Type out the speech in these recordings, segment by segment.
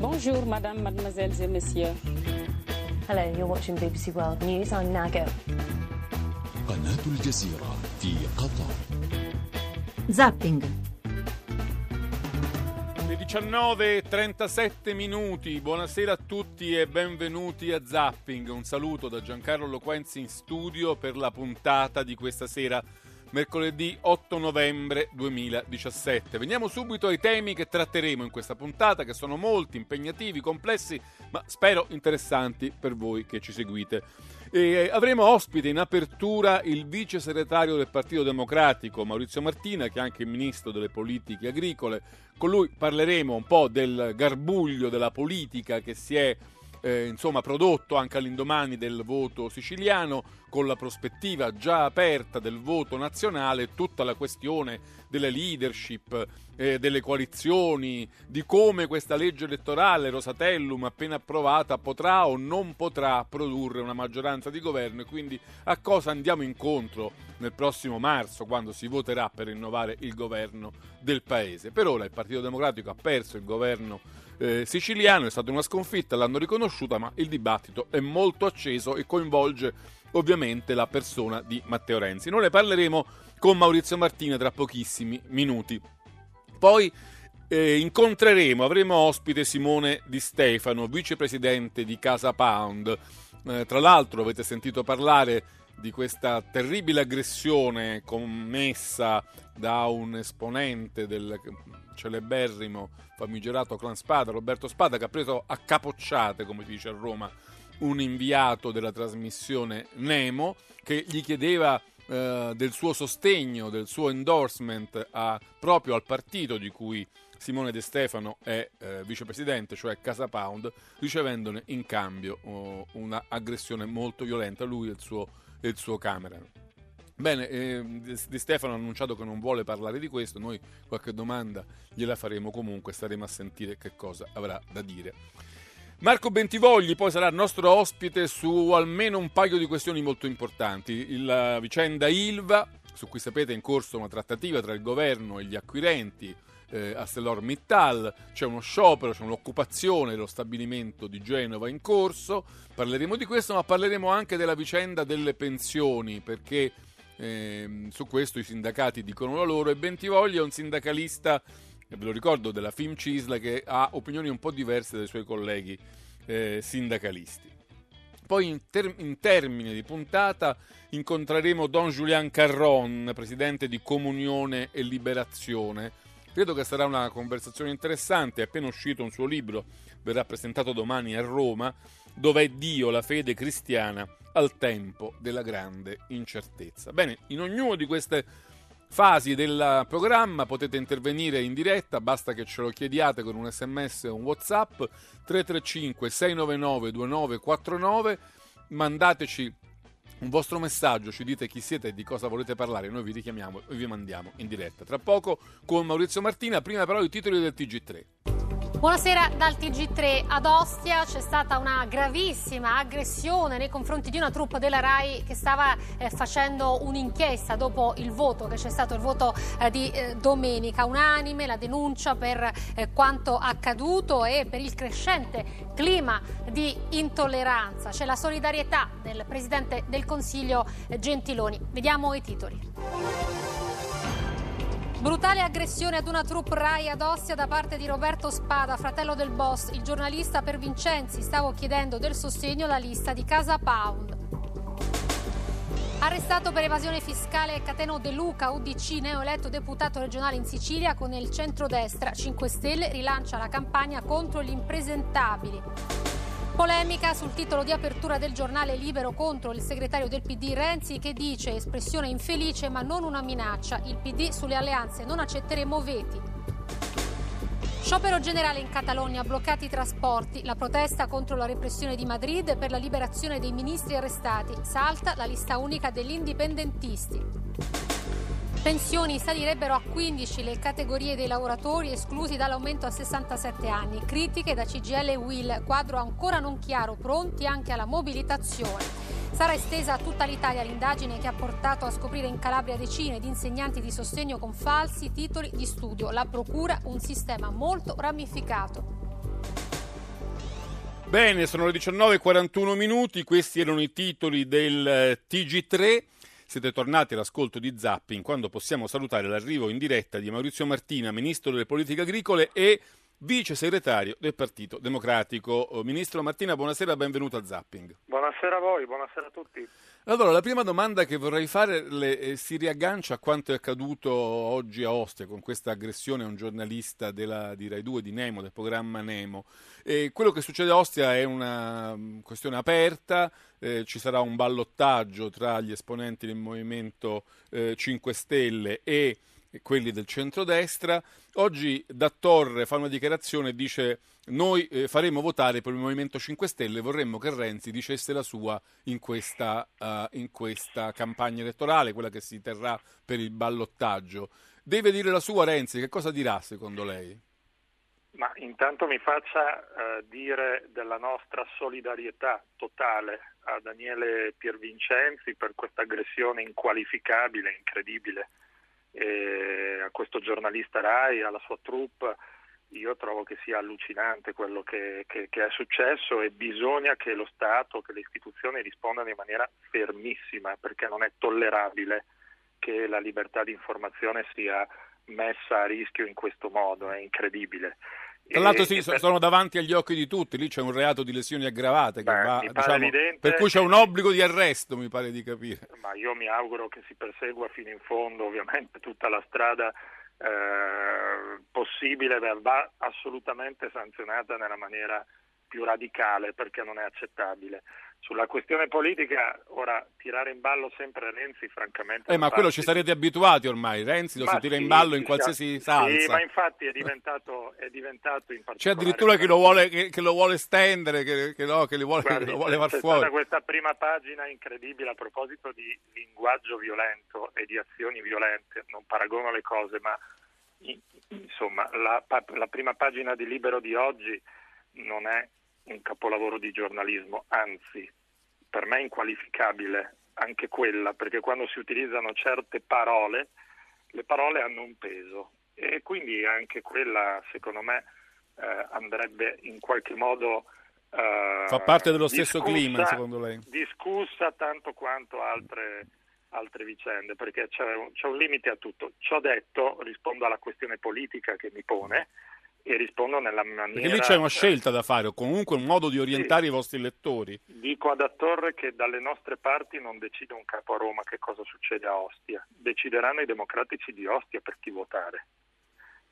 Bonjour, madame, mademoiselles et messieurs. Hello, you're watching BBC World News. I'm Nago. قناة الجزيرة في قطر Zapping. Le 19.37 minuti, buonasera a tutti e benvenuti a Zapping. Un saluto da Giancarlo Loquenzi in studio per la puntata di questa sera, mercoledì 8 novembre 2017. Veniamo subito ai temi che tratteremo in questa puntata, che sono molti, impegnativi, complessi, ma spero interessanti per voi che ci seguite. E avremo ospite in apertura il vice segretario del Partito Democratico Maurizio Martina, che è anche ministro delle politiche agricole. Con lui parleremo un po' del garbuglio della politica che si è eh, insomma, prodotto anche all'indomani del voto siciliano, con la prospettiva già aperta del voto nazionale, tutta la questione delle leadership, eh, delle coalizioni, di come questa legge elettorale Rosatellum appena approvata potrà o non potrà produrre una maggioranza di governo e quindi a cosa andiamo incontro nel prossimo marzo quando si voterà per rinnovare il governo del paese. Per ora il Partito Democratico ha perso il governo eh, siciliano, è stata una sconfitta, l'hanno riconosciuta, ma il dibattito è molto acceso e coinvolge ovviamente la persona di Matteo Renzi. Noi ne parleremo con Maurizio Martina tra pochissimi minuti. Poi eh, incontreremo, avremo ospite Simone Di Stefano, vicepresidente di Casa Pound. Eh, tra l'altro avete sentito parlare di questa terribile aggressione commessa da un esponente del celeberrimo famigerato clan Spada, Roberto Spada, che ha preso a capocciate, come si dice a Roma, un inviato della trasmissione Nemo che gli chiedeva eh, del suo sostegno, del suo endorsement a, proprio al partito di cui Simone De Stefano è eh, vicepresidente, cioè Casa Pound, ricevendone in cambio oh, un'aggressione molto violenta, lui e il suo, il suo cameraman. Bene, eh, Di Stefano ha annunciato che non vuole parlare di questo, noi qualche domanda gliela faremo comunque, staremo a sentire che cosa avrà da dire. Marco Bentivogli poi sarà il nostro ospite su almeno un paio di questioni molto importanti. La vicenda Ilva, su cui sapete è in corso una trattativa tra il governo e gli acquirenti eh, ArcelorMittal, c'è uno sciopero, c'è un'occupazione dello stabilimento di Genova in corso. Parleremo di questo, ma parleremo anche della vicenda delle pensioni, perché eh, su questo i sindacati dicono la loro e Bentivogli è un sindacalista ve lo ricordo, della Film Cisla che ha opinioni un po' diverse dai suoi colleghi eh, sindacalisti. Poi in, ter- in, termine di puntata incontreremo Don Julian Carron, presidente di Comunione e Liberazione. Credo che sarà una conversazione interessante, è appena uscito un suo libro, verrà presentato domani a Roma, dove è Dio, la fede cristiana, al tempo della grande incertezza. Bene, in ognuna di queste fasi del programma potete intervenire in diretta, basta che ce lo chiediate con un sms o un whatsapp 335 699 2949 mandateci un vostro messaggio, ci dite chi siete e di cosa volete parlare, noi vi richiamiamo e vi mandiamo in diretta. Tra poco con Maurizio Martina, prima però i titoli del TG3. Buonasera dal TG3 ad Ostia c'è stata una gravissima aggressione nei confronti di una troupe della RAI che stava eh, facendo un'inchiesta dopo il voto che c'è stato il voto eh, di eh, domenica. Unanime la denuncia per eh, quanto accaduto e per il crescente clima di intolleranza. C'è la solidarietà del Presidente del Consiglio eh, Gentiloni. Vediamo i titoli Brutale aggressione ad una troupe Rai ad Ostia da parte di Roberto Spada, fratello del boss. Il giornalista per Vincenzi stavo chiedendo del sostegno alla lista di Casa Pound. Arrestato per evasione fiscale Cateno De Luca, UDC, neoeletto deputato regionale in Sicilia con il centrodestra. 5 Stelle rilancia la campagna contro gli impresentabili. Polemica sul titolo di apertura del giornale Libero contro il segretario del PD Renzi che dice espressione infelice ma non una minaccia. Il PD sulle alleanze non accetteremo veti. Sciopero generale in Catalogna, bloccati i trasporti, la protesta contro la repressione di Madrid per la liberazione dei ministri arrestati. Salta la lista unica degli indipendentisti. Pensioni salirebbero a 15 le categorie dei lavoratori esclusi dall'aumento a 67 anni. Critiche da CGL e Will, quadro ancora non chiaro, pronti anche alla mobilitazione. Sarà estesa a tutta l'Italia l'indagine che ha portato a scoprire in Calabria decine di insegnanti di sostegno con falsi titoli di studio. La Procura un sistema molto ramificato. Bene, sono le 19.41 minuti, questi erano i titoli del eh, TG3. Siete tornati all'ascolto di Zapping quando possiamo salutare l'arrivo in diretta di Maurizio Martina, Ministro delle Politiche Agricole e Vice Segretario del Partito Democratico. Ministro Martina, buonasera, benvenuto a Zapping. Buonasera a voi, buonasera a tutti. Allora, la prima domanda che vorrei fare le, eh, si riaggancia a quanto è accaduto oggi a Ostia con questa aggressione a un giornalista della, di Rai 2 di Nemo, del programma Nemo. E quello che succede a Ostia è una mm, questione aperta, eh, ci sarà un ballottaggio tra gli esponenti del Movimento eh, 5 Stelle e quelli del centrodestra. Oggi da Torre fa una dichiarazione e dice noi eh, faremo votare per il Movimento 5 Stelle, vorremmo che Renzi dicesse la sua in questa, uh, in questa campagna elettorale, quella che si terrà per il ballottaggio. Deve dire la sua Renzi, che cosa dirà secondo lei? Ma intanto mi faccia uh, dire della nostra solidarietà totale a Daniele Piervincenzi per questa aggressione inqualificabile, incredibile eh, a questo giornalista Rai, alla sua troupe, io trovo che sia allucinante quello che, che, che, è successo e bisogna che lo Stato, che le istituzioni rispondano in maniera fermissima perché non è tollerabile che la libertà di informazione sia messa a rischio in questo modo, è incredibile. Tra l'altro sì, per... sono davanti agli occhi di tutti, lì c'è un reato di lesioni aggravate Beh, va, diciamo, per cui c'è un obbligo di arresto, mi pare di capire. Ma io mi auguro che si persegua fino in fondo, ovviamente tutta la strada eh, possibile va assolutamente sanzionata nella maniera più radicale perché non è accettabile. Sulla questione politica, ora tirare in ballo sempre Renzi, francamente. Eh, ma quello ci sarete abituati ormai. Renzi lo ma si tira sì, in ballo in qualsiasi salsa. Sì, ma infatti è diventato, è diventato in particolare. C'è addirittura chi lo vuole, che, che lo vuole stendere, che, che, no, che, vuole, Guardi, che lo vuole far fuori. C'è questa prima pagina incredibile a proposito di linguaggio violento e di azioni violente. Non paragono le cose, ma insomma, la, la prima pagina di Libero di oggi non è un capolavoro di giornalismo, anzi per me è inqualificabile anche quella, perché quando si utilizzano certe parole, le parole hanno un peso e quindi anche quella secondo me eh, andrebbe in qualche modo... Eh, Fa parte dello stesso clima secondo lei? Discussa tanto quanto altre, altre vicende, perché c'è un, c'è un limite a tutto. Ciò detto, rispondo alla questione politica che mi pone e rispondo nella maniera... Perché lì c'è una scelta da fare, o comunque un modo di orientare sì. i vostri lettori. Dico ad Attorre che dalle nostre parti non decide un capo a Roma che cosa succede a Ostia, decideranno i democratici di Ostia per chi votare.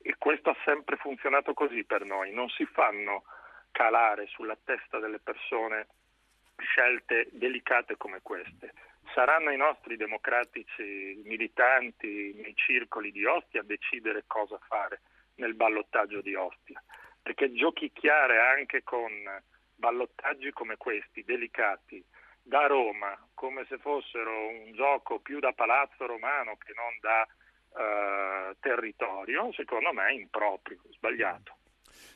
E questo ha sempre funzionato così per noi, non si fanno calare sulla testa delle persone scelte delicate come queste. Saranno i nostri democratici militanti nei circoli di Ostia a decidere cosa fare nel ballottaggio di Ostia, perché giochicchiare anche con ballottaggi come questi, delicati, da Roma, come se fossero un gioco più da palazzo romano che non da eh, territorio, secondo me è improprio, sbagliato.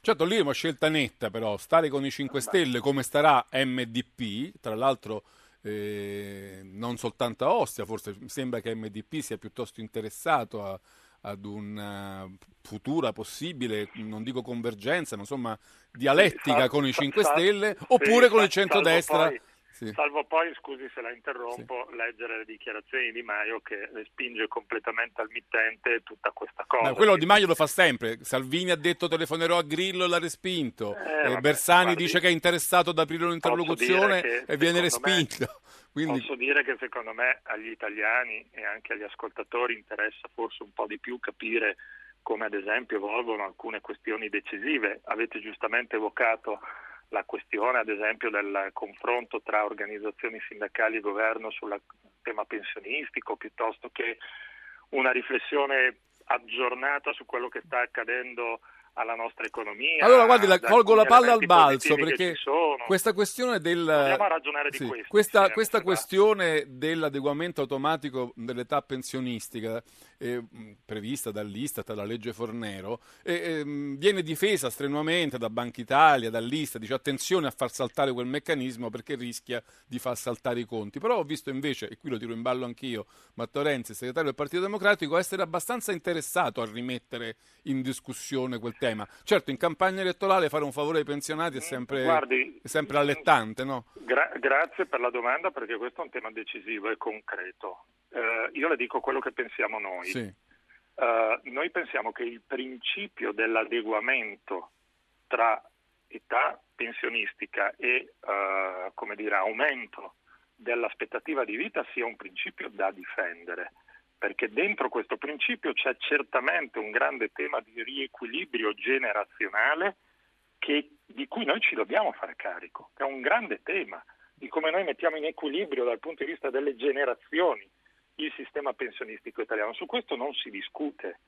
Certo, lì è una scelta netta però, stare con i 5 Stelle come starà MDP, tra l'altro eh, non soltanto a Ostia, forse sembra che MDP sia piuttosto interessato a, ad una futura possibile, non dico convergenza, ma insomma dialettica sì, con i 5 Stelle oppure sì, con il centrodestra. Poi, sì. Salvo poi, scusi se la interrompo, leggere le dichiarazioni di Maio che respinge completamente al mittente tutta questa cosa. Ma quello Di Maio lo fa sempre. Salvini ha detto telefonerò a Grillo e l'ha respinto. Eh, vabbè, Bersani guardi, dice che è interessato ad aprire un'interlocuzione e viene respinto. Me, Quindi... Posso dire che secondo me agli italiani e anche agli ascoltatori interessa forse un po' di più capire come ad esempio evolvono alcune questioni decisive. Avete giustamente evocato la questione ad esempio del confronto tra organizzazioni sindacali e governo sul tema pensionistico piuttosto che una riflessione aggiornata su quello che sta accadendo alla nostra economia. Allora, guardi, la, colgo la palla al balzo perché questa questione del. Andiamo a ragionare di sì, questo. Questa, questa questione dell'adeguamento automatico dell'età pensionistica eh, prevista dall'Istat, dalla legge Fornero, eh, eh, viene difesa strenuamente da Banca Italia, dall'Istat, dice attenzione a far saltare quel meccanismo perché rischia di far saltare i conti. Però ho visto invece, e qui lo tiro in ballo anch'io, Matteo Renzi, segretario del Partito Democratico, essere abbastanza interessato a rimettere in discussione quel tema. Certo, in campagna elettorale fare un favore ai pensionati è sempre, Guardi, è sempre allettante, no? Gra- grazie per la domanda perché questo è un tema decisivo e concreto. Eh, io le dico quello che pensiamo noi. Sì. Eh, noi pensiamo che il principio dell'adeguamento tra età pensionistica e eh, come dire, aumento dell'aspettativa di vita sia un principio da difendere, perché dentro questo principio c'è certamente un grande tema di riequilibrio generazionale che, di cui noi ci dobbiamo fare carico, che è un grande tema di come noi mettiamo in equilibrio dal punto di vista delle generazioni il sistema pensionistico italiano. Su questo non si discute.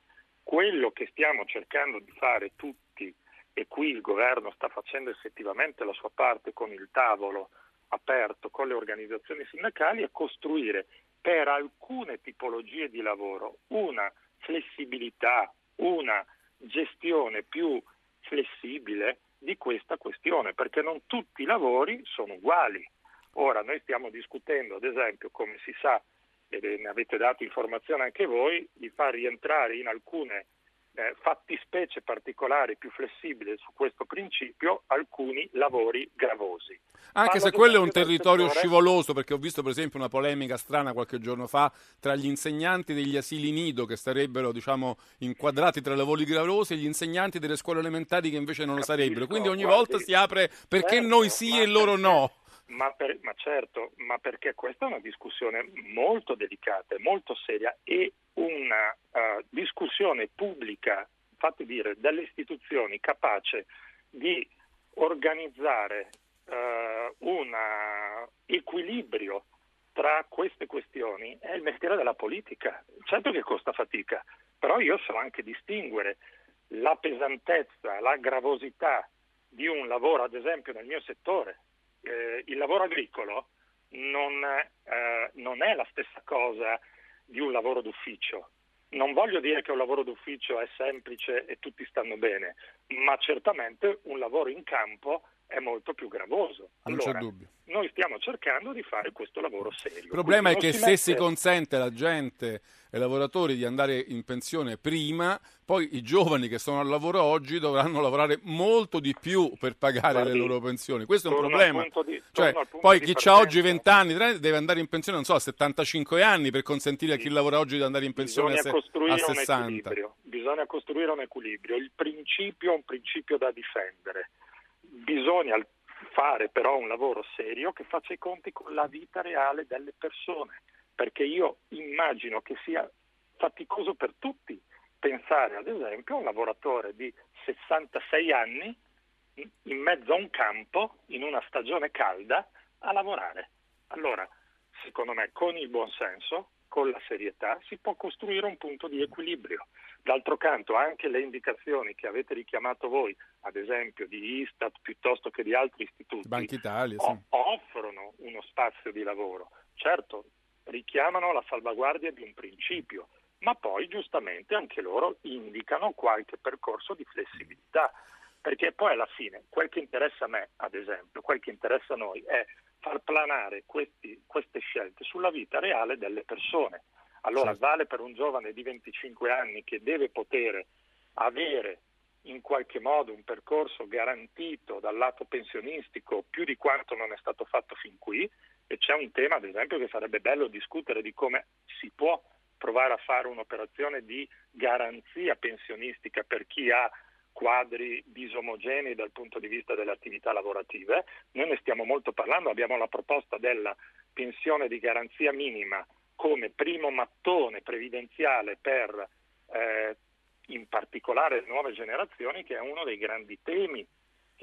Quello che stiamo cercando di fare tutti, e qui il governo sta facendo effettivamente la sua parte con il tavolo aperto con le organizzazioni sindacali, è costruire per alcune tipologie di lavoro una flessibilità, una gestione più flessibile di questa questione, perché non tutti i lavori sono uguali. Ora noi stiamo discutendo, ad esempio, come si sa, e ne avete dato informazione anche voi, di far rientrare in alcune eh, fattispecie particolari più flessibili su questo principio alcuni lavori gravosi. Anche Parlo se quello è un territorio settore- scivoloso, perché ho visto per esempio una polemica strana qualche giorno fa tra gli insegnanti degli asili nido che sarebbero diciamo, inquadrati tra lavori gravosi e gli insegnanti delle scuole elementari che invece non lo sarebbero. Quindi ogni guardi, volta si apre perché certo, noi sì e loro no. Ma, per- ma certo, ma perché questa è una discussione molto delicata, e molto seria e una eh, discussione pubblica, fate dire, dalle istituzioni capace di organizzare eh, un equilibrio tra queste questioni è il mestiere della politica. Certo che costa fatica, però io so anche distinguere la pesantezza, la gravosità di un lavoro, ad esempio nel mio settore. Eh, il lavoro agricolo non, eh, non è la stessa cosa di un lavoro d'ufficio. Non voglio dire che un lavoro d'ufficio è semplice e tutti stanno bene, ma certamente un lavoro in campo è molto più gravoso. Non c'è Allora, dubbio. noi stiamo cercando di fare questo lavoro serio. Il problema è che non se si consente alla gente, ai lavoratori di andare in pensione prima, poi i giovani che sono al lavoro oggi dovranno lavorare molto di più per pagare Guardi, le loro pensioni. Questo è un problema. di- Cioè, poi chi ha oggi 20 anni 30, deve andare in pensione, non so, a 75 anni per consentire a chi lavora oggi di andare in pensione a, se- a un 60. equilibrio. Bisogna costruire un equilibrio. Il principio è un principio da difendere. Bisogna fare però un lavoro serio che faccia i conti con la vita reale delle persone, perché io immagino che sia faticoso per tutti pensare ad esempio a un lavoratore di 66 anni in- mezzo a un campo in una stagione calda a lavorare. Allora, secondo me, con il buonsenso, con la serietà, si può costruire un punto di equilibrio. D'altro canto, anche le indicazioni che avete richiamato voi, ad esempio di Istat piuttosto che di altri istituti, Banca Italia, sì. offrono uno spazio di lavoro. Certo, richiamano la salvaguardia di un principio, ma poi giustamente anche loro indicano qualche percorso di flessibilità. Perché poi alla fine quel che interessa a me, ad esempio, quel che interessa a noi è far planare questi- queste scelte sulla vita reale delle persone. Allora Certo. vale per un giovane di 25 anni che deve poter avere in qualche modo un percorso garantito dal lato pensionistico più di quanto non è stato fatto fin qui e c'è un tema ad esempio che sarebbe bello discutere di come si può provare a fare un'operazione di garanzia pensionistica per chi ha quadri disomogenei dal punto di vista delle attività lavorative. Noi ne stiamo molto parlando, abbiamo la proposta della pensione di garanzia minima come primo mattone previdenziale per eh, in particolare le nuove generazioni, che è uno dei grandi temi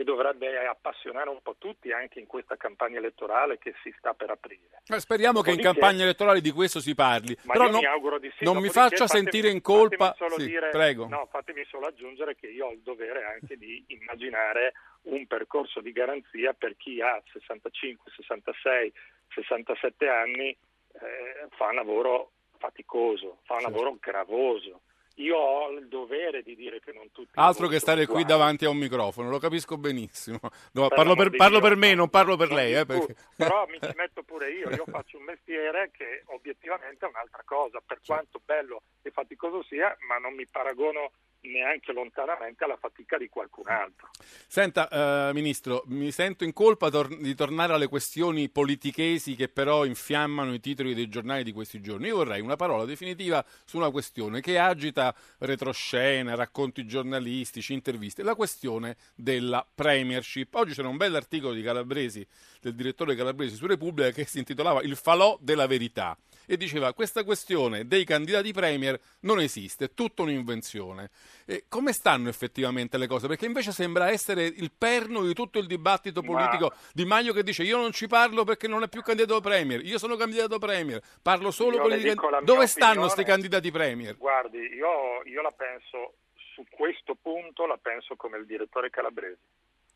che dovrebbe appassionare un po' tutti anche in questa campagna elettorale che si sta per aprire. Eh, Speriamo che in Dopodiché- campagna elettorale di questo si parli. Ma Però io no- mi auguro di sì. non mi dopodiché faccia fatemi- sentire in colpa. Sì, dire- prego. No, fatemi solo aggiungere che io ho il dovere anche di immaginare un percorso di garanzia per chi ha 65, 66, 67 anni, eh, fa un lavoro faticoso, fa un Certo. lavoro gravoso. Io ho il dovere di dire che non tutti Altro che stare sono qui davanti a un microfono, lo capisco benissimo. No, parlo, per, parlo per me, non parlo per non lei. Eh, perché- Però mi ci metto pure io, io faccio un mestiere che obiettivamente è un'altra cosa, per quanto bello e faticoso sia, ma non mi paragono neanche lontanamente alla fatica di qualcun altro. Senta, eh, Ministro, mi sento in colpa tor- di tornare alle questioni politichesi che però infiammano i titoli dei giornali di questi giorni. Io vorrei una parola definitiva su una questione che agita retroscena, racconti giornalistici, interviste, la questione della premiership. Oggi c'era un bell'articolo di Calabresi, del direttore Calabresi su Repubblica che si intitolava Il falò della verità e diceva questa questione dei candidati premier non esiste, è tutta un'invenzione. E come stanno effettivamente le cose? Perché invece sembra essere il perno di tutto il dibattito politico Ma... di Maio che dice io non ci parlo perché non è più candidato premier, io sono candidato premier, parlo solo io con i candidati. Dove stanno questi candidati premier? Guardi, io, io la penso su questo punto, la penso come il direttore Calabresi.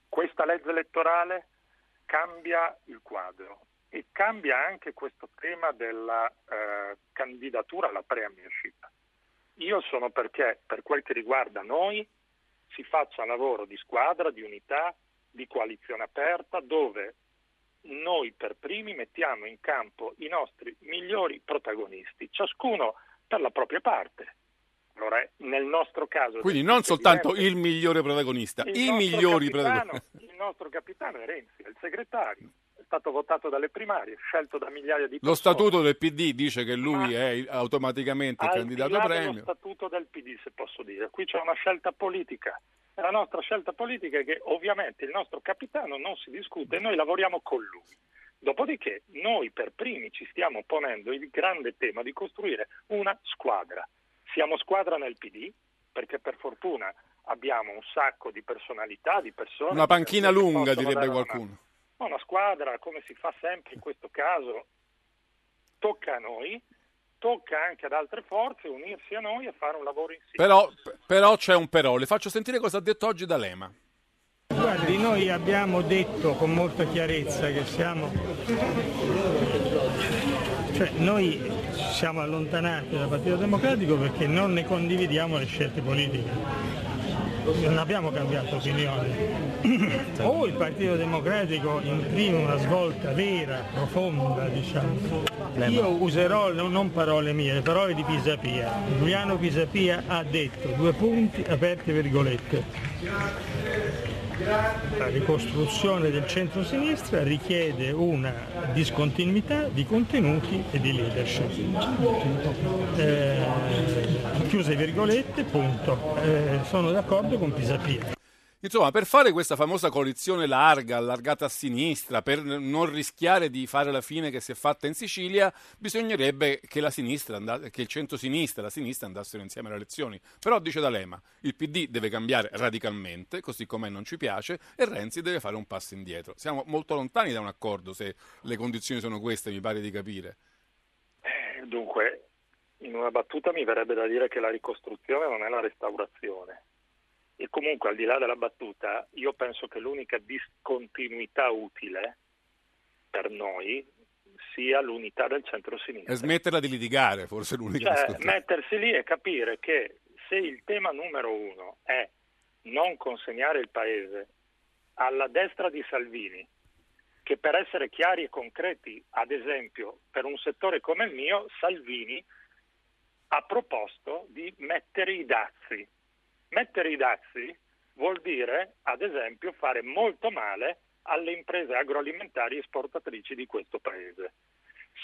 Questa legge elettorale cambia il quadro e cambia anche questo tema della eh, candidatura alla premiership. Io sono perché, per quel che riguarda noi, si faccia lavoro di squadra, di unità, di coalizione aperta, dove noi per primi mettiamo in campo i nostri migliori protagonisti, ciascuno per la propria parte. Allora, nel nostro caso... Quindi non soltanto il migliore protagonista, il i migliori protagonisti. Il nostro capitano è Renzi, è il segretario stato votato dalle primarie, scelto da migliaia di persone. Lo statuto del PD dice che lui è automaticamente candidato premio. Lo statuto del PD, se posso dire. Qui c'è una scelta politica. La nostra scelta politica è che ovviamente il nostro capitano non si discute e noi lavoriamo con lui. Dopodiché noi per primi ci stiamo ponendo il grande tema di costruire una squadra. Siamo squadra nel PD perché per fortuna abbiamo un sacco di personalità, di persone. Una panchina lunga, direbbe una qualcuno. No, una squadra, come si fa sempre in questo caso, tocca a noi, tocca anche ad altre forze unirsi a noi e fare un lavoro insieme. Però, però c'è un però, le faccio sentire cosa ha detto oggi D'Alema. Guardi, noi abbiamo detto con molta chiarezza che siamo... Cioè, noi ci siamo allontanati dal Partito Democratico perché non ne condividiamo le scelte politiche non abbiamo cambiato opinione. o il Partito Democratico imprime una svolta vera, profonda, diciamo. Io userò non parole mie, le parole di Pisapia. Giuliano Pisapia ha detto, due punti, aperte virgolette. La ricostruzione del centro-sinistra richiede una discontinuità di contenuti e di leadership. Eh, chiuse virgolette, punto. Eh, sono d'accordo con Pisapia. Insomma, per fare questa famosa coalizione larga, allargata a sinistra, per non rischiare di fare la fine che si è fatta in Sicilia, bisognerebbe che la sinistra andasse, che il centro-sinistra e la sinistra andassero insieme alle elezioni. Però, dice D'Alema, il PD deve cambiare radicalmente, così come non ci piace, e Renzi deve fare un passo indietro. Siamo molto lontani da un accordo, se le condizioni sono queste, mi pare di capire. Eh, dunque, in una battuta mi verrebbe da dire che la ricostruzione non è la restaurazione e comunque al di là della battuta, io penso che l'unica discontinuità utile per noi sia l'unità del centro-sinistra. E smetterla di litigare, forse è l'unica cioè, mettersi lì e capire che se il tema numero uno è non consegnare il paese alla destra di Salvini, che per essere chiari e concreti, ad esempio, per un settore come il mio, Salvini ha proposto di mettere i dazi Mettere i dazi vuol dire, ad esempio, fare molto male alle imprese agroalimentari esportatrici di questo paese.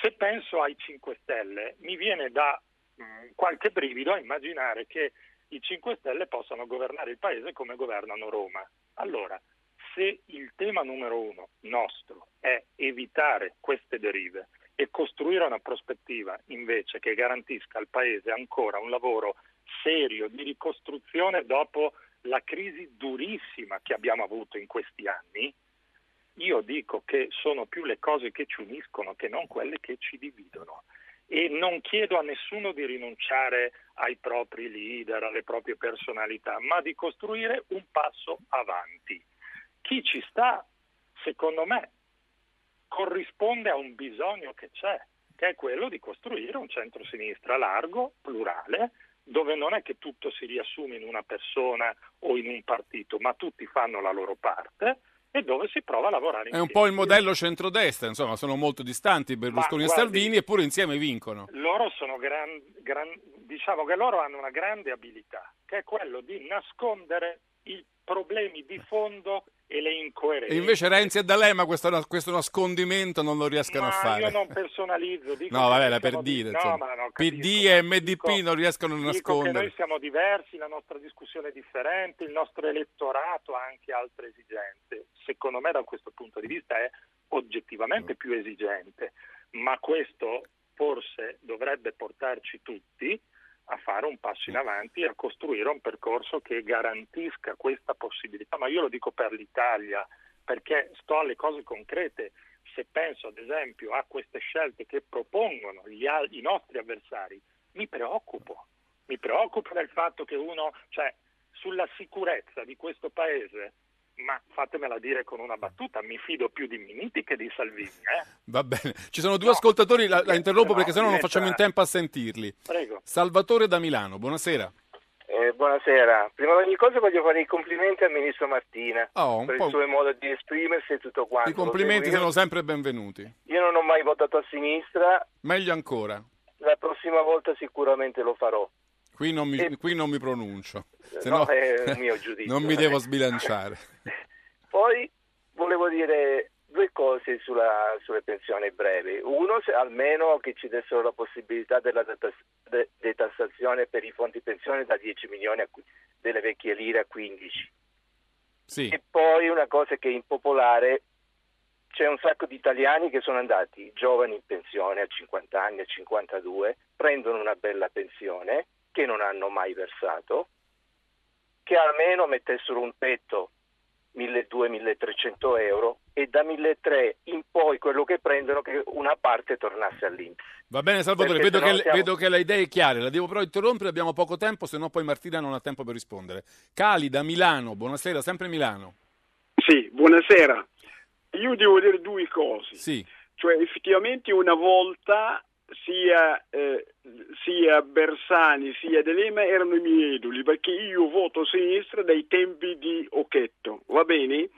Se penso ai 5 Stelle, mi viene da mh, mm, qualche brivido a immaginare che i 5 Stelle possano governare il paese come governano Roma. Allora, se il tema numero uno nostro è evitare queste derive e costruire una prospettiva invece che garantisca al Paese ancora un lavoro serio di ricostruzione dopo la crisi durissima che abbiamo avuto in questi anni, io dico che sono più le cose che ci uniscono che non quelle che ci dividono. E non chiedo a nessuno di rinunciare ai propri leader, alle proprie personalità, ma di costruire un passo avanti. Chi ci sta, secondo me, corrisponde a un bisogno che c'è, che è quello di costruire un centro-sinistra largo, plurale, dove non è che tutto si riassume in una persona o in un partito, ma tutti fanno la loro parte e dove si prova a lavorare È insieme. un po' il modello centrodestra, insomma, sono molto distanti Berlusconi Ma e guardi- Salvini, eppure insieme vincono. Loro sono gran, gran- diciamo che loro hanno una grande abilità, che è quello di nascondere i problemi di fondo e le incoerenze. E invece Renzi e D'Alema questo, questo nascondimento non lo riescono Ma a fare. io non personalizzo, dico No, vabbè, era per siamo di- dire, no, no, PD e MDP dico- non riescono a Dico che nascondere. noi siamo diversi, la nostra discussione è differente, il nostro elettorato ha anche altre esigenze. Secondo me da questo punto di vista è oggettivamente più esigente, ma questo forse dovrebbe portarci tutti a fare un passo in avanti e a costruire un percorso che garantisca questa possibilità. Ma io lo dico per l'Italia, perché sto alle cose concrete. Se penso ad esempio a queste scelte che propongono gli i nostri avversari, mi preoccupo. Mi preoccupo del fatto che uno, cioè sulla sicurezza di questo paese, ma fatemela dire con una battuta, mi fido più di Miniti che di Salvini. Eh? Va bene. Ci sono due No, ascoltatori, la, la interrompo sennò perché sennò non diventa- facciamo in tempo a sentirli. Prego. Salvatore da Milano, buonasera. Eh, buonasera, prima di ogni cosa voglio fare i complimenti al ministro Martina Oh, un per po'- il suo modo di esprimersi e tutto quanto. I complimenti Io- sono sempre benvenuti. Io non ho mai votato a sinistra, Meglio ancora. la prossima volta sicuramente lo farò. Qui non mi, E- qui non mi pronuncio. Se No, è il mio giudizio. non mi devo sbilanciare. Poi volevo dire due cose sulla, sulle pensioni brevi. Uno, se almeno che ci dessero la possibilità della detas- de- detassazione per i fondi pensione da 10 milioni a delle vecchie lire a 15. Sì. E poi una cosa che è impopolare, c'è un sacco di italiani che sono andati giovani in pensione a 50 anni, a 52, prendono una bella pensione che non hanno mai versato, che almeno mettessero un tetto 1200-1300 euro e da 1300 in poi quello che prendono che una parte tornasse all'Inps. Va bene Salvatore, vedo che, siamo- vedo che le idee è chiare, la devo però interrompere, abbiamo poco tempo, se no poi Martina non ha tempo per rispondere. Cali da Milano, buonasera, sempre Milano. Sì, buonasera. Io devo dire due cose. Sì, Cioè, effettivamente una volta sia, eh, sia Bersani sia D'Alema erano i miei idoli, perché io voto sinistra dai tempi di Occhetto, va bene?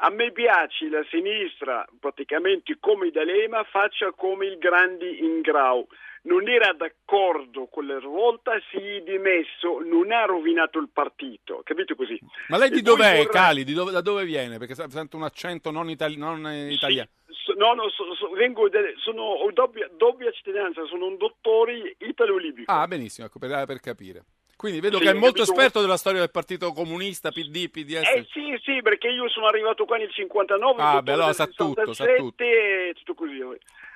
A me piace la sinistra, praticamente come D'Alema, faccia come il grande Ingrau. Non era d'accordo con la rivolta, si è dimesso, non ha rovinato il partito, capito così? ma lei di dov'è, vorrei- Cali? Di dove- da dove viene? Perché sento un accento non, itali- non italiano. So- no, no, so- so- vengo sono ho doppia, doppia cittadinanza, sono un dottore italo-libico. Ah, benissimo, ecco, per, per capire. Quindi vedo Sì, che è molto capito. esperto della storia del Partito Comunista, PD, PDS. Eh sì, sì, perché io sono arrivato qua nel 59, Ah, beh, allora sa tutto, sa 67 e tutto così.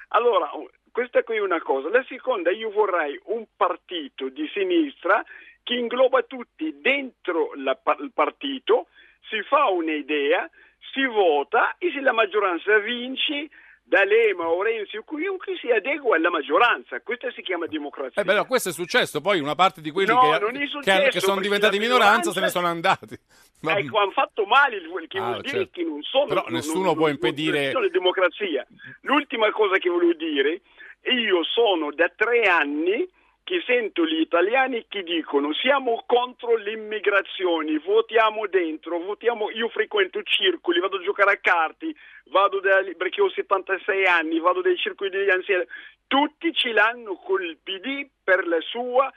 Allora, questa qui è una cosa. La seconda, io vorrei un partito di sinistra che ingloba tutti dentro la il partito, si fa un'idea, si vota e se la maggioranza vince, D'Alema o Renzi o chiunque si adegua alla maggioranza. Questa si chiama democrazia. Eh beh, no, questo è successo, poi una parte di quelli No, che, è che- successo, che sono diventati minoranza se ne sono andati. Ma- Ecco, hanno fatto male, il che Ah, vuol dire certo. che non sono... Però non- nessuno non- può non- impedire- Non democrazia. L'ultima cosa che volevo dire, io sono da tre anni che sento gli italiani che dicono siamo contro l'immigrazione, votiamo dentro, votiamo, io frequento circoli, vado a giocare a carte, vado da, perché ho 76 anni, vado dai circoli degli anziani, tutti ce l'hanno col PD per la sua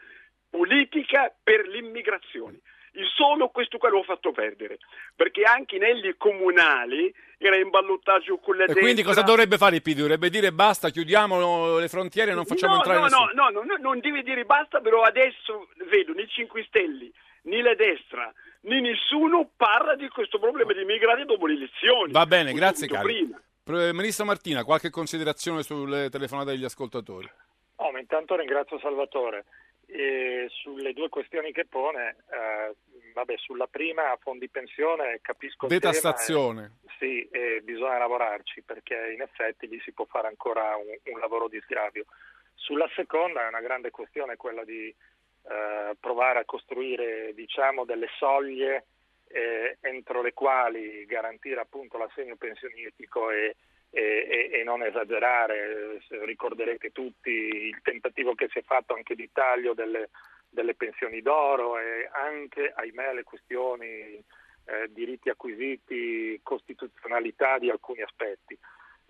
politica per l'immigrazione. Il solo questo qua l'ho fatto perdere, perché anche negli comunali era in ballottaggio con la E destra. quindi cosa dovrebbe fare il PD? Dovrebbe dire basta, chiudiamo le frontiere e non facciamo no, entrare no, nessuno. no, no, no, non devi dire basta, però adesso vedo nei 5 Stelle, né la destra, né nessuno parla di questo problema di immigrati dopo le elezioni. Va bene, grazie prima. Pre- Ministro Martina, qualche considerazione sulle telefonate degli ascoltatori? Oh, ma intanto ringrazio Salvatore. E sulle due questioni che pone, eh, vabbè, sulla prima, fondi pensione, capisco Detassazione. eh, sì, e bisogna lavorarci perché in effetti lì si può fare ancora un, un lavoro di sgravio. Sulla seconda è una grande questione quella di eh, provare a costruire diciamo, delle soglie eh, entro le quali garantire appunto l'assegno pensionistico e, e- e- non esagerare. Se Ricorderete tutti il tentativo che si è fatto anche di taglio delle, delle pensioni d'oro e anche, ahimè, le questioni eh, diritti acquisiti, costituzionalità di alcuni aspetti.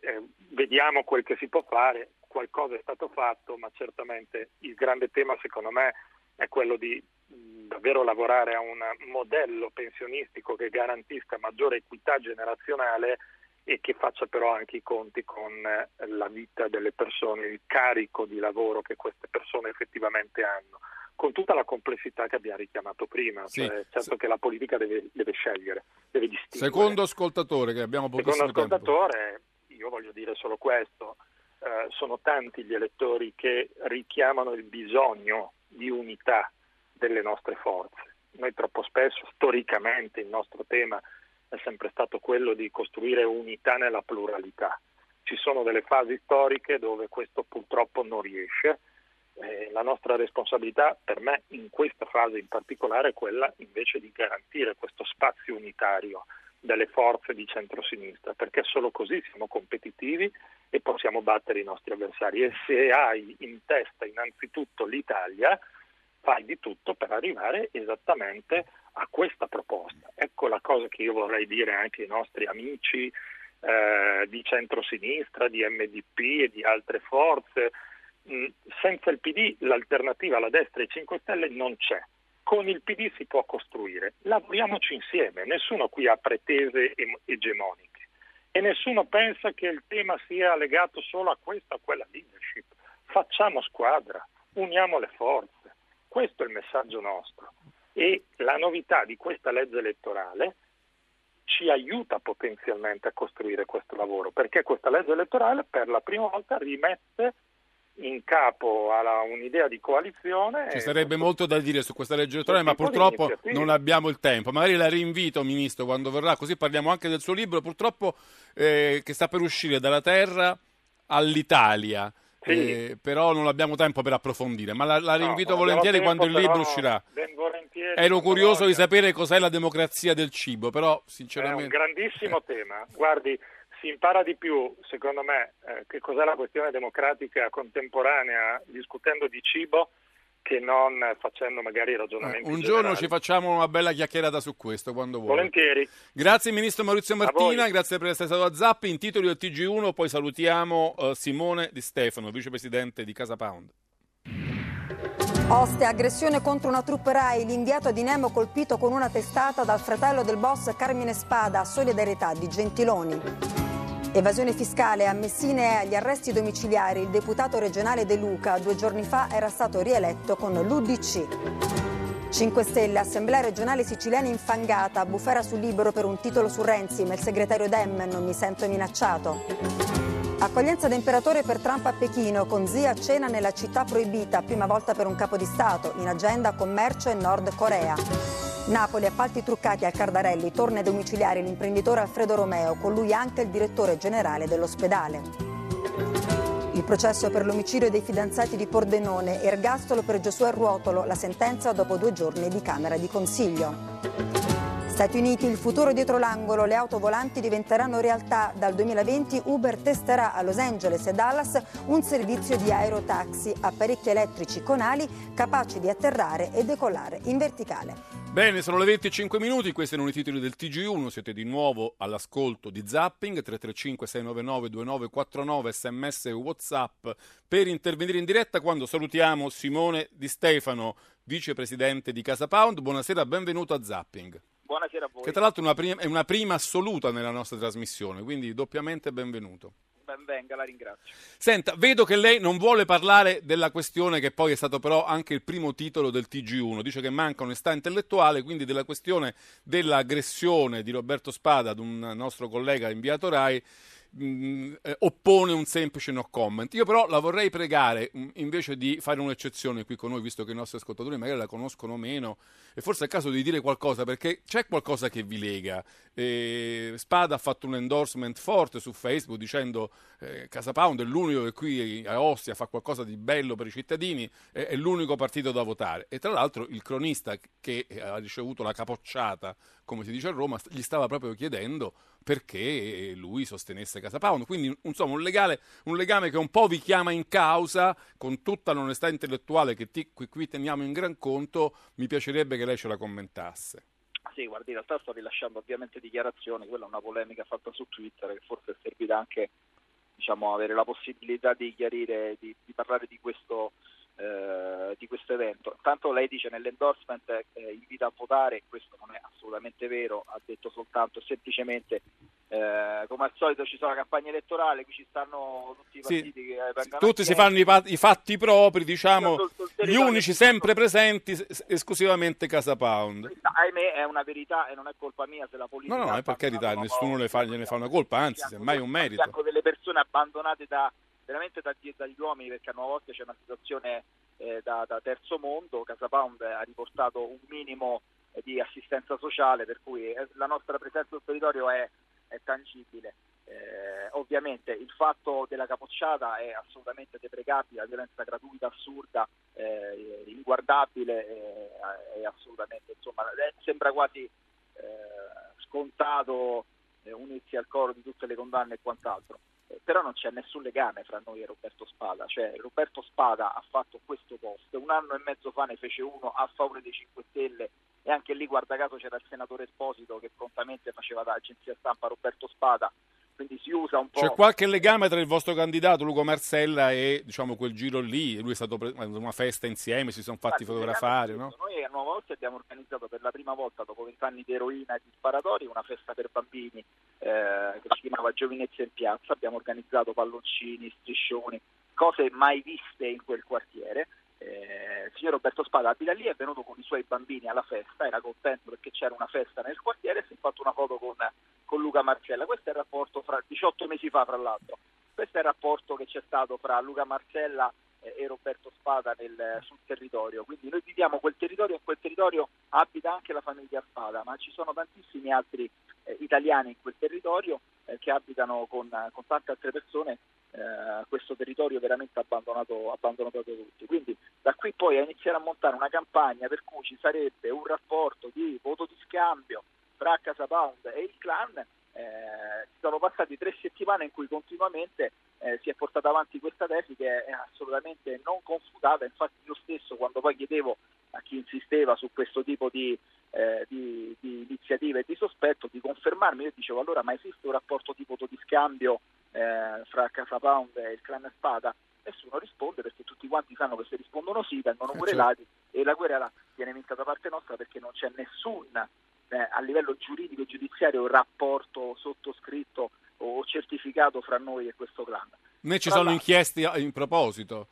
Eh, vediamo quel che si può fare, qualcosa è stato fatto, ma certamente il grande tema secondo me è quello di davvero lavorare a un modello pensionistico che garantisca maggiore equità generazionale e che faccia però anche i conti con eh, la vita delle persone, il carico di lavoro che queste persone effettivamente hanno, con tutta la complessità che abbiamo richiamato prima. Sì. Cioè, certo che la politica deve, deve scegliere, deve distinguere. Secondo ascoltatore, che abbiamo pochissimo Secondo tempo. ascoltatore, io voglio dire solo questo, eh, sono tanti gli elettori che richiamano il bisogno di unità delle nostre forze. Noi troppo spesso, storicamente, il nostro tema è sempre stato quello di costruire unità nella pluralità. Ci sono delle fasi storiche dove questo purtroppo non riesce. Eh, la nostra responsabilità, per me, in questa fase in particolare, è quella invece di garantire questo spazio unitario delle forze di centrosinistra, perché solo così siamo competitivi e possiamo battere i nostri avversari. E se hai in testa innanzitutto l'Italia, fai di tutto per arrivare esattamente a questa proposta. Ecco la cosa che io vorrei dire anche ai nostri amici eh, di centrosinistra, di MDP e di altre forze. Mm, senza il PD l'alternativa alla destra e ai 5 Stelle non c'è. Con il PD si può costruire. Lavoriamoci insieme, nessuno qui ha pretese em- egemoniche e nessuno pensa che il tema sia legato solo a questa o quella leadership. Facciamo squadra, uniamo le forze. Questo è il messaggio nostro e la novità di questa legge elettorale ci aiuta potenzialmente a costruire questo lavoro, perché questa legge elettorale per la prima volta rimette in capo a un'idea di coalizione. Ci sarebbe molto da dire su questa legge elettorale, ma purtroppo non abbiamo il tempo. Magari la rinvito, Ministro, quando verrà, così parliamo anche del suo libro, purtroppo eh, che sta per uscire dalla terra all'Italia. Sì. Eh, però non abbiamo tempo per approfondire, ma la, la No, rinvito non volentieri quando il libro uscirà. ben volentieri, Ero quando curioso di voglia. sapere cos'è la democrazia del cibo, però È un sinceramente... grandissimo tema. Guardi, si impara di più, secondo me, eh, che cos'è la questione democratica contemporanea discutendo di cibo che non facendo magari ragionamenti. Eh, Un giorno generali. ci facciamo una bella chiacchierata su questo, quando vuole. Volentieri. Grazie Ministro Maurizio Martina, grazie per essere stato a Zappi. In titoli del TG1 poi salutiamo eh, Simone Di Stefano, vicepresidente di Casa Pound. Oste, aggressione contro una truppa Rai, l'inviato di Nemo colpito con una testata dal fratello del boss Carmine Spada, solidarietà di Gentiloni. Evasione fiscale a Messina e agli arresti domiciliari, il deputato regionale De Luca due giorni fa era stato rieletto con l'UDC. 5 Stelle, Assemblea regionale siciliana infangata, bufera sul libero per un titolo su Renzi, ma il segretario Dem non mi sento minacciato. Accoglienza d'imperatore per Trump a Pechino, con zia cena nella città proibita, prima volta per un capo di Stato, in agenda commercio e Nord Corea. Napoli, appalti truccati al Cardarelli, torna ai domiciliari l'imprenditore Alfredo Romeo, con lui anche il direttore generale dell'ospedale. Il processo per l'omicidio dei fidanzati di Pordenone, ergastolo per Giosuè Ruotolo, la sentenza dopo due giorni di Camera di Consiglio. Stati Uniti, il futuro dietro l'angolo, le auto volanti diventeranno realtà. Dal 2020 Uber testerà a Los Angeles e Dallas un servizio di aerotaxi, apparecchi elettrici con ali capaci di atterrare e decollare in verticale. Bene, sono le 25 minuti, questi erano i titoli del TG1, siete di nuovo all'ascolto di Zapping, 335-699-2949, sms e whatsapp per intervenire in diretta quando salutiamo Simone Di Stefano, vicepresidente di Casa Pound. Buonasera, benvenuto a Zapping. Buonasera a voi. Che tra l'altro è una prima, è una prima assoluta nella nostra trasmissione, quindi doppiamente benvenuto. Ben venga, la ringrazio. Senta, vedo che lei non vuole parlare della questione che poi è stato però anche il primo titolo del TG1, dice che manca onestà intellettuale, quindi della questione dell'aggressione di Roberto Spada ad un nostro collega inviato RAI mh, eh, oppone un semplice no comment. Io però la vorrei pregare mh, invece di fare un'eccezione qui con noi, visto che i nostri ascoltatori magari la conoscono meno, e forse è il caso di dire qualcosa perché c'è qualcosa che vi lega. Eh, Spada ha fatto un endorsement forte su Facebook dicendo eh, Casa Pound è l'unico che qui a Ostia fa qualcosa di bello per i cittadini, è, è l'unico partito da votare. E tra l'altro il cronista che ha ricevuto la capocciata, come si dice a Roma, gli stava proprio chiedendo perché lui sostenesse Casa Pound. Quindi, insomma, un, legale, un legame che un po' vi chiama in causa, con tutta l'onestà intellettuale che ti- qui, qui teniamo in gran conto, mi piacerebbe che lei ce la commentasse. Sì, guardi, in realtà sto rilasciando ovviamente dichiarazioni, quella è una polemica fatta su Twitter che forse è servita anche diciamo, avere la possibilità di chiarire, di, di parlare di questo, eh, di questo evento. Tanto lei dice nell'endorsement eh, invita a votare, questo non è assolutamente vero, ha detto soltanto semplicemente eh, come al solito ci sono la campagna elettorale, qui ci stanno tutti i Sì, partiti che vengono Tutti si fanno i, i fatti propri, diciamo, gli unici sempre presenti s- esclusivamente Casa Pound. ahimè è una verità e non è colpa mia se la politica No, no, è per carità, nessuno le fa- gliene fa una colpa, anzi, semmai un merito. fianco delle persone abbandonate da, veramente da- dagli uomini perché a nuova volte c'è una situazione eh, da, da terzo mondo, Casa Pound ha riportato un minimo eh, di assistenza sociale per cui eh, la nostra presenza sul territorio è, è tangibile. Eh, ovviamente il fatto della capocciata è assolutamente deprecabile, la violenza gratuita, assurda, eh, inguardabile, eh, è assolutamente, insomma, sembra quasi scontato unirsi al coro di tutte le condanne e quant'altro. Però non c'è nessun legame fra noi e Roberto Spada, cioè Roberto Spada ha fatto questo post, un anno e mezzo fa ne fece uno a favore dei 5 Stelle e anche lì guarda caso c'era il senatore Esposito che prontamente faceva da agenzia stampa Roberto Spada, quindi si usa un po'... C'è qualche legame tra il vostro candidato Luco Marcella e diciamo quel giro lì? Lui è stato pre- a una festa insieme, si sono fatti Guardi, fotografare, no? Noi a Nuova Orte abbiamo organizzato per la prima volta dopo vent'anni di eroina e di sparatori una festa per bambini eh, che si chiamava Giovinezza in piazza, abbiamo organizzato palloncini, striscioni, cose mai viste in quel quartiere. Eh, il signor Roberto Spada abita lì, è venuto con i suoi bambini alla festa, era contento perché c'era una festa nel quartiere e si è fatto una foto con, con Luca Marcella. Questo è il rapporto fra 18 mesi fa, fra l'altro. Questo è il rapporto che c'è stato fra Luca Marcella e Roberto Spada nel- sul territorio. Quindi noi viviamo quel territorio e in quel territorio abita anche la famiglia Spada, ma ci sono tantissimi altri eh, italiani in quel territorio eh, che abitano con, con tante altre persone eh, questo territorio veramente abbandonato, abbandonato da tutti. Quindi da qui poi a iniziare a montare una campagna per cui ci sarebbe un rapporto di voto di scambio tra Casa Pound e il clan, eh, sono passati tre settimane in cui continuamente eh, si è portata avanti questa tesi che è assolutamente non confutata, infatti io stesso quando poi chiedevo a chi insisteva su questo tipo di, eh, di- di iniziative e di sospetto di confermarmi, io dicevo allora ma esiste un rapporto di voto di scambio eh, fra Casa Pound e il clan Spada? Nessuno risponde perché tutti quanti sanno che se rispondono sì vengono Eh, querelati e la querela viene vinta da parte nostra perché non c'è nessun eh, a livello giuridico e giudiziario rapporto sottoscritto o certificato fra noi e questo clan. Né ci sono inchieste in proposito,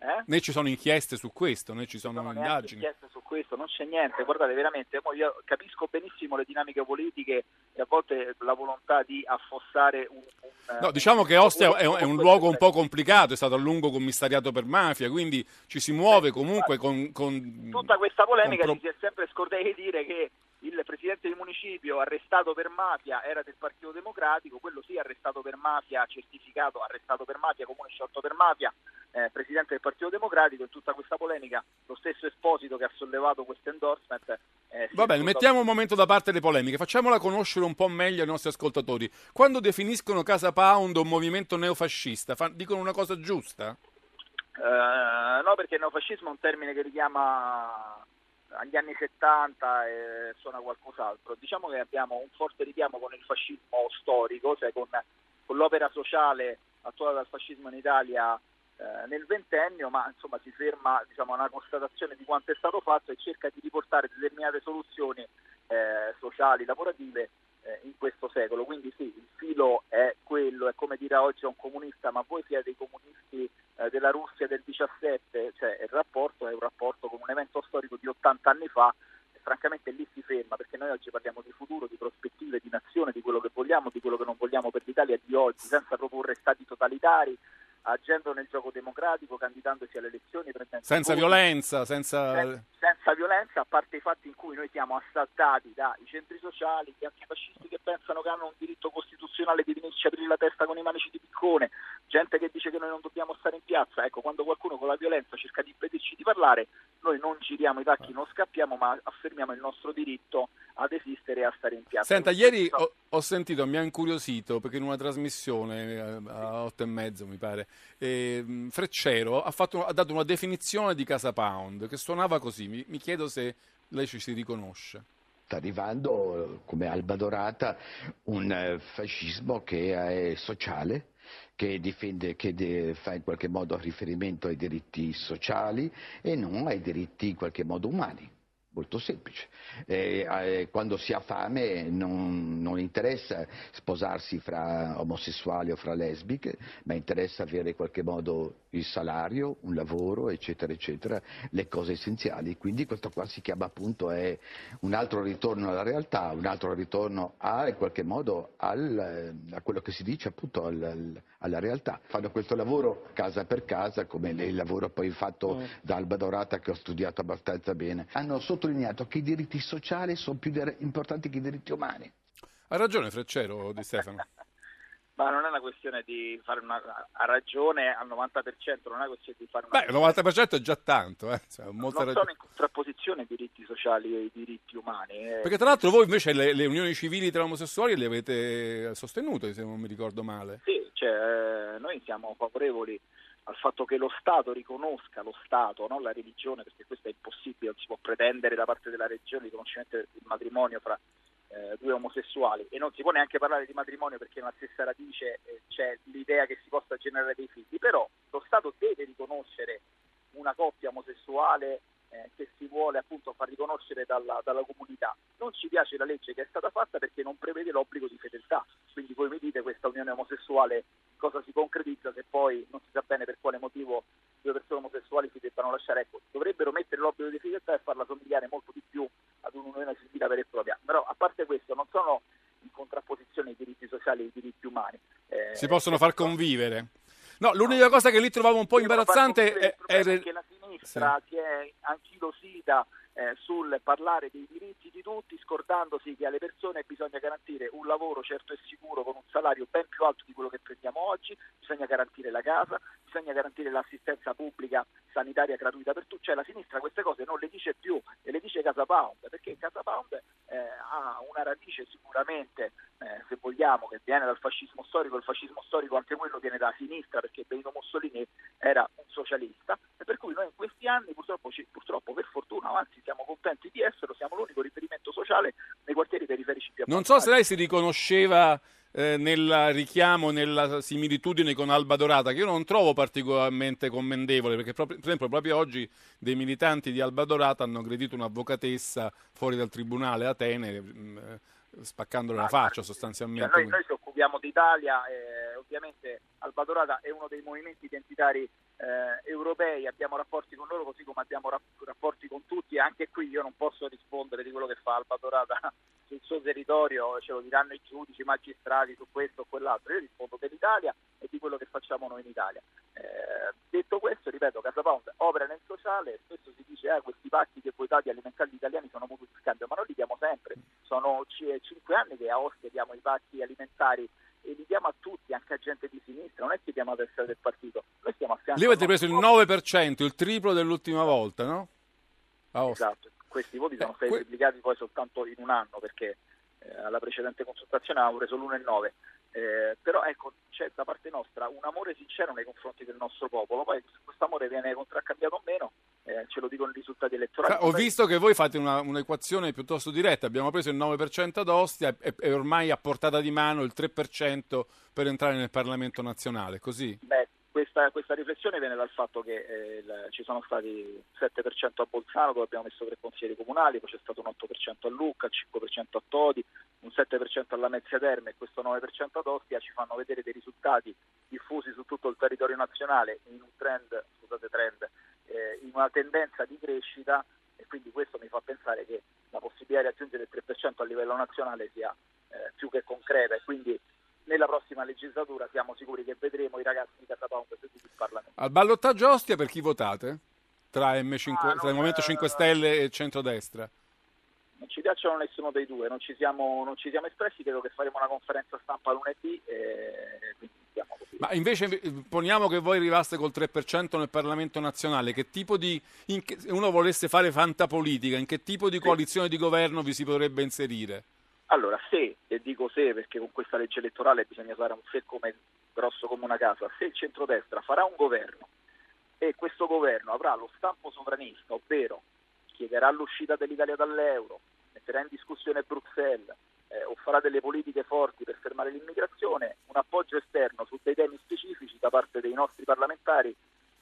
Eh? né ci sono inchieste su questo, né ci sono sono indagini. inchieste su questo, non c'è niente. Guardate, veramente, io capisco benissimo le dinamiche politiche e a volte la volontà di affossare un... un- No, diciamo che Ostia è un, è un luogo un po' complicato, è stato a lungo commissariato per mafia, quindi ci si muove comunque con... con- tutta questa polemica con ci si è sempre scordati di dire che il presidente del municipio arrestato per mafia era del Partito Democratico, quello sì arrestato per mafia, certificato, arrestato per mafia, comune sciolto per mafia, eh, presidente del Partito Democratico, in tutta questa polemica lo stesso Esposito che ha sollevato questo endorsement. eh, Va bene, mettiamo un momento da parte le polemiche, facciamola conoscere un po' meglio ai nostri ascoltatori. Quando definiscono Casa Pound un movimento neofascista, fa- dicono una cosa giusta? Eh, no, perché neofascismo è un termine che richiama agli anni 70 e suona qualcos'altro. Diciamo che abbiamo un forte richiamo con il fascismo storico, cioè con, con l'opera sociale attuata dal fascismo in Italia eh, nel ventennio, ma insomma si ferma diciamo, una constatazione di quanto è stato fatto e cerca di riportare determinate soluzioni eh, sociali, lavorative eh, in questo secolo. Quindi sì, il filo è quello, è come dire oggi a un comunista, ma voi siete i comunisti eh, della Russia del 17, cioè il rapporto è un rapporto con un evento storico di 80 anni fa e francamente lì si ferma perché noi oggi parliamo di futuro, di prospettive, di nazione, di quello che vogliamo, di quello che non vogliamo per l'Italia di oggi, senza proporre stati totalitari, agendo nel gioco democratico, candidandosi alle elezioni, Senza voti violenza, senza... sen- senza violenza, a parte i fatti in cui noi siamo assaltati dai centri sociali, gli antifascisti che pensano che hanno un diritto costituzionale di venirci a aprire la testa con i manici di piccone, gente che dice che noi non dobbiamo stare in piazza. Ecco, quando qualcuno con la violenza cerca di impedirci di parlare, noi non giriamo i tacchi, non scappiamo, ma affermiamo il nostro diritto ad esistere e a stare in piazza. Senta, Quindi ieri questo- ho, ho sentito, mi ha incuriosito, perché in una trasmissione eh, a otto e mezzo, mi pare, eh, Freccero ha, fatto- ha dato una definizione di Casa Pound che suonava così. Mi, mi chiedo se lei ci si riconosce. sta arrivando come alba dorata un eh, fascismo che è sociale, che, difende, che fa in qualche modo riferimento ai diritti sociali e non ai diritti in qualche modo umani molto semplice. Eh, eh, quando si ha fame non, non, interessa sposarsi fra omosessuali o fra lesbiche, ma interessa avere in qualche modo il salario, un lavoro, eccetera, eccetera, le cose essenziali. Quindi questo qua si chiama appunto è un altro ritorno alla realtà, un altro ritorno a, in qualche modo al, a quello che si dice appunto al, al, alla realtà. Fanno questo lavoro casa per casa, come il lavoro poi fatto mm. da Alba Dorata che ho studiato abbastanza bene. Hanno sottolineato che i diritti sociali sono più importanti che i diritti umani. Ha ragione Freccero Di Stefano. Ma non è una questione di fare una... ha ragione al 90%, non è una questione di fare una... Beh, il 90% è già tanto, eh. cioè, non sono in contrapposizione i diritti sociali e i diritti umani. Eh. Perché tra l'altro voi invece le, le, unioni civili tra omosessuali le avete sostenute, se non mi ricordo male. Sì, cioè, eh, noi siamo favorevoli al fatto che lo Stato riconosca lo Stato, non la religione, perché questo è impossibile, non si può pretendere da parte della religione il riconoscimento del matrimonio fra eh, due omosessuali. E non si può neanche parlare di matrimonio perché nella stessa radice eh, c'è l'idea che si possa generare dei figli, però lo Stato deve riconoscere una coppia omosessuale eh, che si vuole appunto far riconoscere dalla, dalla, comunità. Non ci piace la legge che è stata fatta perché non prevede l'obbligo di fedeltà, quindi voi mi dite questa unione omosessuale cosa si concretizza se poi non si sa bene per quale motivo due persone omosessuali si debbano lasciare, ecco, dovrebbero mettere l'obbligo di fedeltà e farla somigliare molto di più ad un'unione civile vera e propria, però a parte questo non sono in contrapposizione i diritti sociali e i diritti umani. Eh, si possono far convivere. No, l'unica cosa che lì trovavo un po' imbarazzante è, è, che la sinistra sì. si è anchilosita eh, sul parlare dei diritti di tutti, scordandosi che alle persone bisogna garantire un lavoro certo e sicuro con un salario ben più alto di quello che prendiamo oggi, bisogna garantire la casa, bisogna garantire l'assistenza pubblica sanitaria gratuita per tutti, cioè la sinistra queste cose non le dice più e le dice Casa Pound, perché Casa Pound eh, ha una radice sicuramente, vogliamo, che viene dal fascismo storico, il fascismo storico anche quello viene da sinistra perché Benito Mussolini era un socialista, e per cui noi in questi anni purtroppo, purtroppo per fortuna, anzi siamo contenti di esserlo, siamo l'unico riferimento sociale nei quartieri periferici più Non so se lei si riconosceva eh, nel richiamo, nella similitudine con Alba Dorata, che io non trovo particolarmente commendevole, perché proprio, per esempio proprio oggi dei militanti di Alba Dorata hanno aggredito un'avvocatessa fuori dal tribunale Atene, mh, mm, eh, spaccandole la faccia sostanzialmente. Cioè noi, noi, ci occupiamo d'Italia, eh, ovviamente Alba Dorata è uno dei movimenti identitari eh, europei, abbiamo rapporti con loro così come abbiamo rapporti con tutti e anche qui io non posso rispondere di quello che fa Alba Dorata sul suo territorio, ce lo diranno i giudici, i magistrati su questo o quell'altro, io rispondo dell'Italia e di quello che facciamo noi in Italia. Eh, detto questo, ripeto, Casa Pound opera nel sociale, spesso si dice eh, questi pacchi che voi date alimentari italiani sono molto di scambio, ma noi li diamo sempre, sono cinque anni che a Ostia diamo i pacchi alimentari e li diamo a tutti, anche a gente di sinistra, non è che diamo a destra del partito, noi stiamo a fianco. Lì avete preso il 9%, il triplo dell'ultima volta, no? Esatto questi voti sono stati pubblicati poi soltanto in un anno perché eh, alla precedente consultazione avevamo preso l'1,9 eh, però ecco c'è da parte nostra un amore sincero nei confronti del nostro popolo. Poi se questo amore viene contraccambiato o meno eh, ce lo dicono i risultati elettorali. Ho visto che voi fate una, un'equazione piuttosto diretta. Abbiamo preso il 9% ad Ostia e, e, ormai a portata di mano il 3% per entrare nel Parlamento nazionale così? Beh, questa, questa, riflessione viene dal fatto che eh, il, ci sono stati il 7% a Bolzano dove abbiamo messo tre consiglieri comunali, poi c'è stato un 8% a Lucca, il 5% a Todi, un 7% alla Mezzia Terme e questo 9% ad Ostia ci fanno vedere dei risultati diffusi su tutto il territorio nazionale in un trend, scusate trend, eh, in una tendenza di crescita e quindi questo mi fa pensare che la possibilità di raggiungere il 3% a livello nazionale sia eh, più che concreta e quindi nella prossima legislatura siamo sicuri che vedremo i ragazzi di Pound seduti in Parlamento. Al ballottaggio Ostia per chi votate? Tra, M5, ah, tra il Movimento 5 eh, Stelle e centrodestra? Non ci piacciono nessuno dei due, non ci siamo, non ci siamo espressi, credo che faremo una conferenza stampa lunedì e. Ma invece poniamo che voi arrivaste col 3% nel Parlamento nazionale, che tipo di, che, se uno volesse fare fantapolitica, in che tipo di coalizione di governo vi si potrebbe inserire? Allora, se, e dico se perché con questa legge elettorale bisogna usare un se come grosso come una casa, se il centrodestra farà un governo e questo governo avrà lo stampo sovranista, ovvero chiederà l'uscita dell'Italia dall'euro, metterà in discussione Bruxelles eh, o farà delle politiche forti per fermare l'immigrazione, un appoggio esterno su dei temi specifici da parte dei nostri parlamentari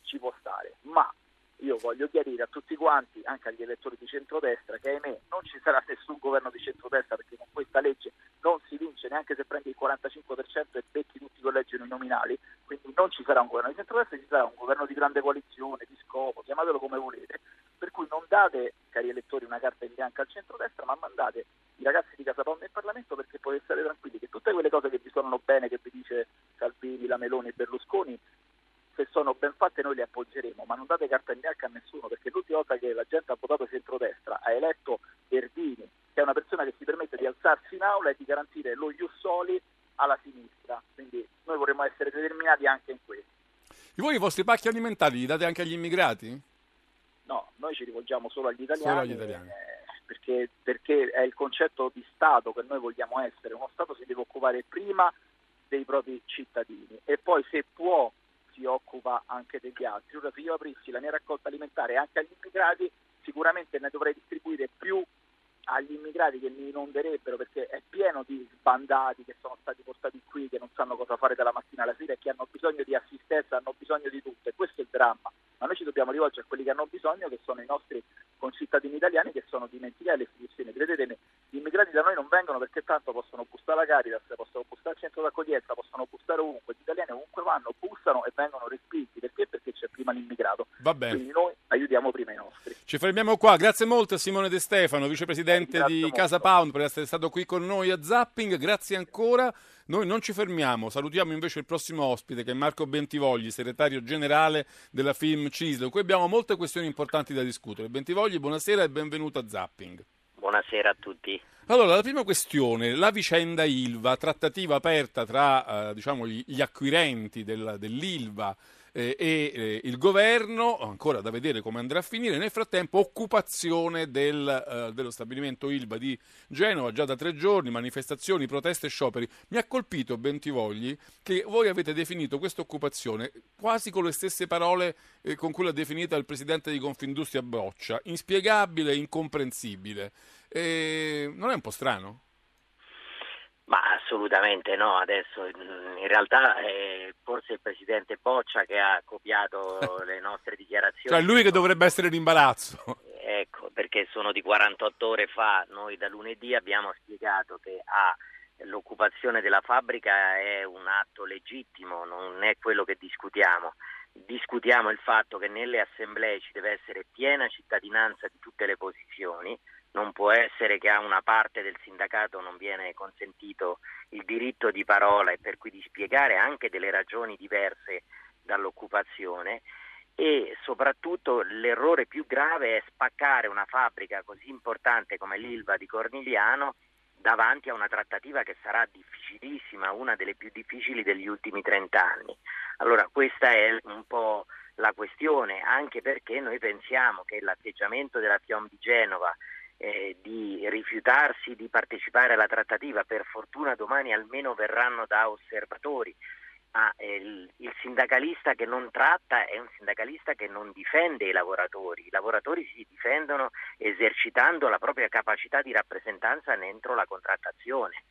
ci può stare. Ma io voglio chiarire a tutti quanti, anche agli elettori di centrodestra, che ahimè non ci sarà nessun governo di centrodestra perché con questa legge non si vince neanche se prendi il 45% e becchi tutti i collegi nominali, quindi non ci sarà un governo di centrodestra, ci sarà un governo di grande coalizione, di scopo, chiamatelo come volete, per cui non date, cari elettori, una carta in bianco al centrodestra, ma mandate i ragazzi di Casa Pound in Parlamento perché potete stare tranquilli che tutte quelle cose che vi suonano bene, che vi dice Salvini, la Meloni e Berlusconi, se sono ben fatte noi le appoggeremo, ma non date carta in bianco a nessuno, perché l'ultima volta che la gente ha votato centrodestra ha eletto Verdini, che è una persona che si permette di alzarsi in aula e di garantire lo ius soli alla sinistra. Quindi noi vorremmo essere determinati anche in questo. E voi i vostri pacchi alimentari li date anche agli immigrati? No, noi ci rivolgiamo solo agli italiani. Solo agli italiani. Eh, perché, perché è il concetto di Stato che noi vogliamo essere. Uno Stato si deve occupare prima dei propri cittadini e poi se può si occupa anche degli altri. Ora se io aprissi la mia raccolta alimentare anche agli immigrati, sicuramente ne dovrei distribuire più agli immigrati che mi inonderebbero perché è pieno di sbandati che sono stati portati qui, che non sanno cosa fare dalla mattina alla sera e che hanno bisogno di assistenza, hanno bisogno di tutto e questo è il dramma. Ma noi ci dobbiamo rivolgere a quelli che hanno bisogno, che sono i nostri concittadini italiani che sono dimenticati le istituzioni. Credetemi, gli immigrati da noi non vengono perché tanto possono bussare alla Caritas, possono bussare al centro d'accoglienza, possono bussare ovunque, gli italiani ovunque vanno, bussano e vengono respinti. Perché? Perché c'è prima l'immigrato. Va bene. Quindi noi aiutiamo prima i nostri. Ci fermiamo qua. Grazie molto a Simone De Stefano, vicepresidente Grazie di molto. Casa Pound, per essere stato qui con noi a Zapping. Grazie ancora. Noi non ci fermiamo, salutiamo invece il prossimo ospite che è Marco Bentivogli, segretario generale della film CISL. Qui abbiamo molte questioni importanti da discutere. Bentivogli, buonasera e benvenuto a Zapping. Buonasera a tutti. Allora, la prima questione, la vicenda Ilva, trattativa aperta tra eh, diciamo, gli, gli acquirenti del- dell'Ilva eh, e eh, il governo, ancora da vedere come andrà a finire. Nel frattempo, occupazione del, eh, dello stabilimento Ilva di Genova già da tre giorni, manifestazioni, proteste e scioperi. Mi ha colpito, Bentivogli, che voi avete definito questa occupazione quasi con le stesse parole eh, con cui l'ha definita il presidente di Confindustria Boccia, inspiegabile e incomprensibile. Eh, non è un po' strano? Ma assolutamente no, adesso mm, in realtà è forse il presidente Boccia che ha copiato le nostre dichiarazioni. Cioè lui che dovrebbe essere in imbarazzo. Ecco, perché sono di 48 ore fa, noi da lunedì abbiamo spiegato che A, l'occupazione della fabbrica è un atto legittimo, non è quello che discutiamo. Discutiamo il fatto che nelle assemblee ci deve essere piena cittadinanza di tutte le posizioni, non può essere che a una parte del sindacato non viene consentito il diritto di parola e per cui di spiegare anche delle ragioni diverse dall'occupazione e soprattutto l'errore più grave è spaccare una fabbrica così importante come l'Ilva di Cornigliano davanti a una trattativa che sarà difficilissima, una delle più difficili degli ultimi 30 anni. Allora questa è un po' la questione, anche perché noi pensiamo che l'atteggiamento della FIOM di Genova eh, di rifiutarsi di partecipare alla trattativa, per fortuna domani almeno verranno da osservatori, ma eh, il, sindacalista che non tratta è un sindacalista che non difende i lavoratori, i lavoratori si difendono esercitando la propria capacità di rappresentanza dentro la contrattazione.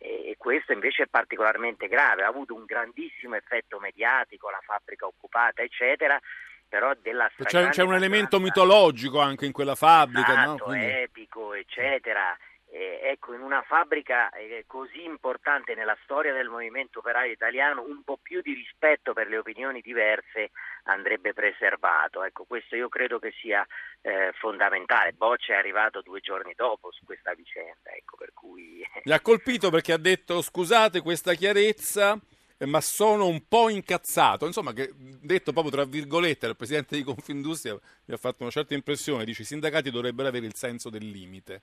E questo invece è particolarmente grave, ha avuto un grandissimo effetto mediatico, la fabbrica occupata eccetera, però della C'è, c'è un elemento mitologico anche in quella fabbrica, no? Esatto, Quindi- epico, eccetera. Eh, ecco, in una fabbrica eh, così importante nella storia del movimento operaio italiano, un po' più di rispetto per le opinioni diverse andrebbe preservato. Ecco, questo io credo che sia eh, fondamentale. Boccia è arrivato due giorni dopo su questa vicenda, ecco, per cui Mi ha colpito perché ha detto scusate questa chiarezza, ma sono un po' incazzato. Insomma, che detto proprio tra virgolette dal presidente di Confindustria mi ha fatto una certa impressione. Dice i sindacati dovrebbero avere il senso del limite.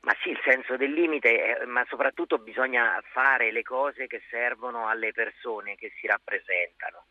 Ma sì, il senso del limite, eh, ma soprattutto bisogna fare le cose che servono alle persone che si rappresentano.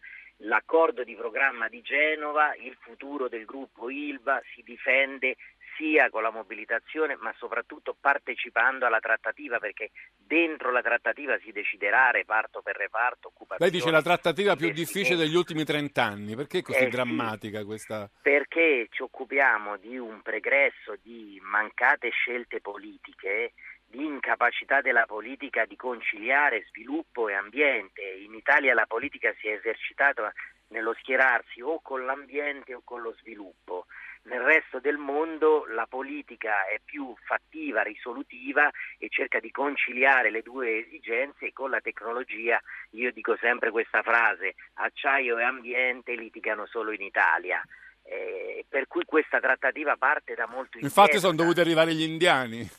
L'accordo di programma di Genova, il futuro del gruppo Ilva si difende sia con la mobilitazione, ma soprattutto partecipando alla trattativa, perché dentro la trattativa si deciderà reparto per reparto, occupazione. Lei dice la trattativa più difficile degli ultimi trent'anni, perché è così Eh, drammatica questa? Perché ci occupiamo di un pregresso di mancate scelte politiche, di incapacità della politica di conciliare sviluppo e ambiente. In Italia la politica si è esercitata nello schierarsi o con l'ambiente o con lo sviluppo. Nel resto del mondo la politica è più fattiva, risolutiva e cerca di conciliare le due esigenze e con la tecnologia, io dico sempre questa frase, acciaio e ambiente litigano solo in Italia. Eh, per cui questa trattativa parte da molto indietro. Infatti sono dovuti arrivare gli indiani.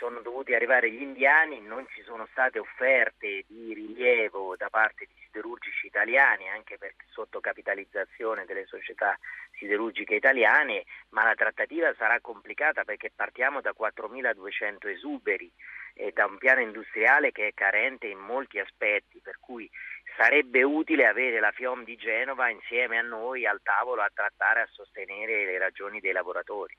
Sono dovuti arrivare gli indiani, non ci sono state offerte di rilievo da parte di siderurgici italiani, anche per sottocapitalizzazione delle società siderurgiche italiane, ma la trattativa sarà complicata perché partiamo da 4.200 esuberi e da un piano industriale che è carente in molti aspetti, per cui sarebbe utile avere la FIOM di Genova insieme a noi al tavolo a trattare, a sostenere le ragioni dei lavoratori.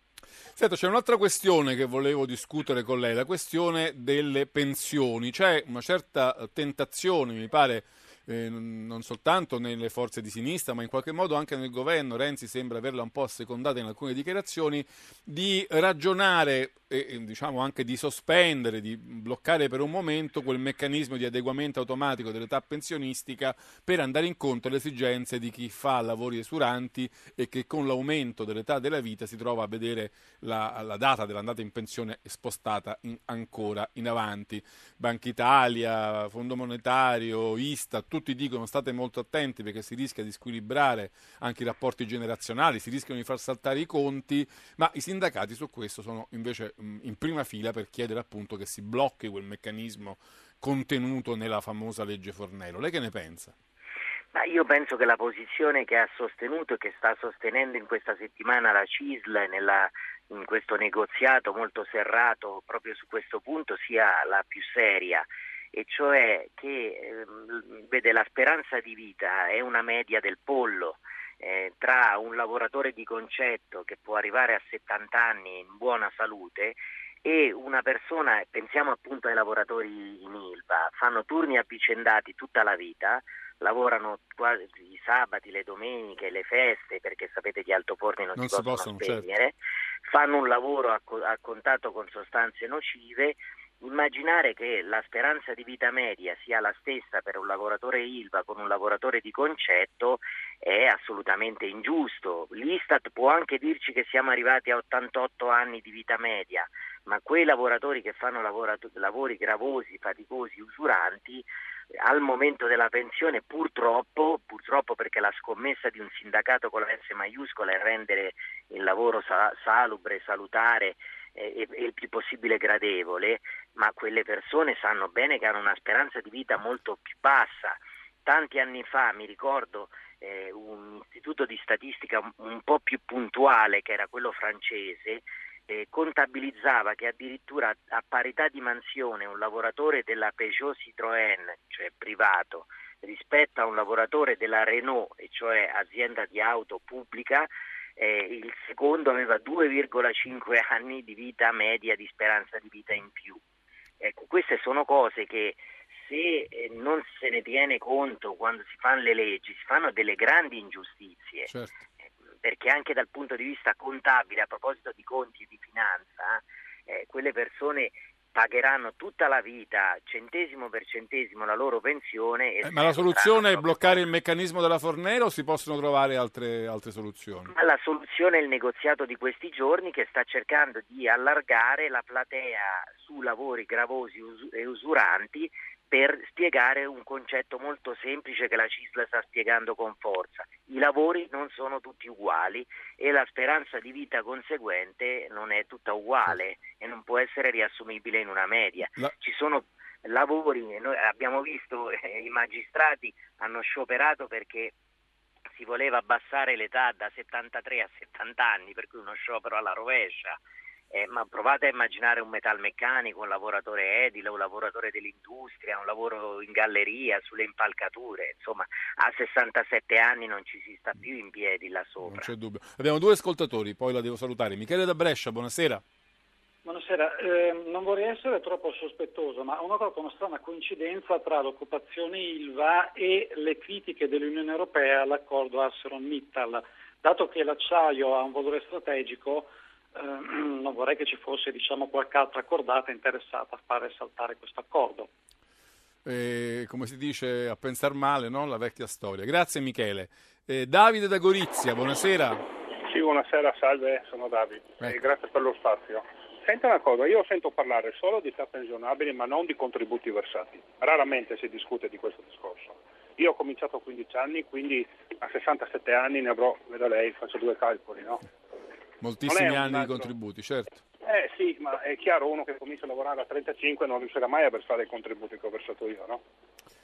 Senta, c'è un'altra questione che volevo discutere con lei, la questione delle pensioni. C'è una certa tentazione, mi pare, eh, non soltanto nelle forze di sinistra, ma in qualche modo anche nel governo, Renzi sembra averla un po' assecondata in alcune dichiarazioni, di ragionare e diciamo anche di sospendere, di bloccare per un momento quel meccanismo di adeguamento automatico dell'età pensionistica per andare incontro alle esigenze di chi fa lavori esuranti e che con l'aumento dell'età della vita si trova a vedere la, la data dell'andata in pensione spostata in, ancora in avanti. Banca Italia, Fondo Monetario, Istat, tutti dicono state molto attenti perché si rischia di squilibrare anche i rapporti generazionali, si rischiano di far saltare i conti, ma i sindacati su questo sono invece in prima fila per chiedere appunto che si blocchi quel meccanismo contenuto nella famosa legge Fornello. Lei che ne pensa? Ma io penso che la posizione che ha sostenuto e che sta sostenendo in questa settimana la CISL nella, in questo negoziato molto serrato proprio su questo punto sia la più seria e cioè che ehm, vede la speranza di vita è una media del pollo eh, tra un lavoratore di concetto che può arrivare a 70 anni in buona salute e una persona, pensiamo appunto ai lavoratori in Ilva, fanno turni avvicendati tutta la vita, lavorano quasi i sabati, le domeniche, le feste, perché sapete gli altoforni non, Non si si possono, possono, certo. spegnere, fanno un lavoro a, co- a contatto con sostanze nocive. Immaginare che la speranza di vita media sia la stessa per un lavoratore ILVA con un lavoratore di concetto è assolutamente ingiusto. L'Istat può anche dirci che siamo arrivati a 88 anni di vita media, ma quei lavoratori che fanno lavorato- lavori gravosi, faticosi, usuranti, al momento della pensione purtroppo, purtroppo perché la scommessa di un sindacato con la S maiuscola è rendere il lavoro sa- salubre, salutare e, e il più possibile gradevole, ma quelle persone sanno bene che hanno una speranza di vita molto più bassa. Tanti anni fa mi ricordo eh, un istituto di statistica un, un po' più puntuale, che era quello francese, eh, contabilizzava che addirittura a, a parità di mansione un lavoratore della Peugeot Citroën, cioè privato, rispetto a un lavoratore della Renault, e cioè azienda di auto pubblica, eh, il secondo aveva 2,5 anni di vita media di speranza di vita in più. Ecco, queste sono cose che se eh, non se ne tiene conto quando si fanno le leggi, si fanno delle grandi ingiustizie. Certo. Perché anche dal punto di vista contabile, a proposito di conti e di finanza, eh, quelle persone pagheranno tutta la vita, centesimo per centesimo, la loro pensione. E Eh, ma la soluzione è bloccare il meccanismo della Fornero o si possono trovare altre, altre soluzioni? Ma la soluzione è il negoziato di questi giorni che sta cercando di allargare la platea su lavori gravosi e usuranti per spiegare un concetto molto semplice che la CISL sta spiegando con forza. I lavori non sono tutti uguali e la speranza di vita conseguente non è tutta uguale e non può essere riassumibile in una media. Ci sono lavori, noi abbiamo visto eh, i magistrati hanno scioperato perché si voleva abbassare l'età da 73 a 70 anni, per cui uno sciopero alla rovescia. Eh, ma provate a immaginare un metalmeccanico, un lavoratore edile, un lavoratore dell'industria, un lavoro in galleria, sulle impalcature, insomma a 67 anni non ci si sta più in piedi là sopra. Non c'è dubbio. Abbiamo due ascoltatori, poi la devo salutare. Michele da Brescia, buonasera. Buonasera, eh, non vorrei essere troppo sospettoso, ma ho notato una strana coincidenza tra l'occupazione ILVA e le critiche dell'Unione Europea all'accordo ArcelorMittal. Dato che l'acciaio ha un valore strategico, non vorrei che ci fosse diciamo, qualche altra accordata interessata a fare saltare questo accordo. Eh, come si dice a pensar male, no? la vecchia storia. Grazie Michele. Eh, Davide da Gorizia, buonasera. Sì, buonasera, salve, sono Davide. Ecco. grazie per lo spazio. Senta una cosa, io sento parlare solo di età pensionabili ma non di contributi versati. Raramente si discute di questo discorso. Io ho cominciato a 15 anni, quindi a 67 anni ne avrò, vedo lei, faccio due calcoli, no? Moltissimi anni di contributi, certo. Eh sì, ma è chiaro, uno che comincia a lavorare a 35 non riuscirà mai a versare i contributi che ho versato io, no?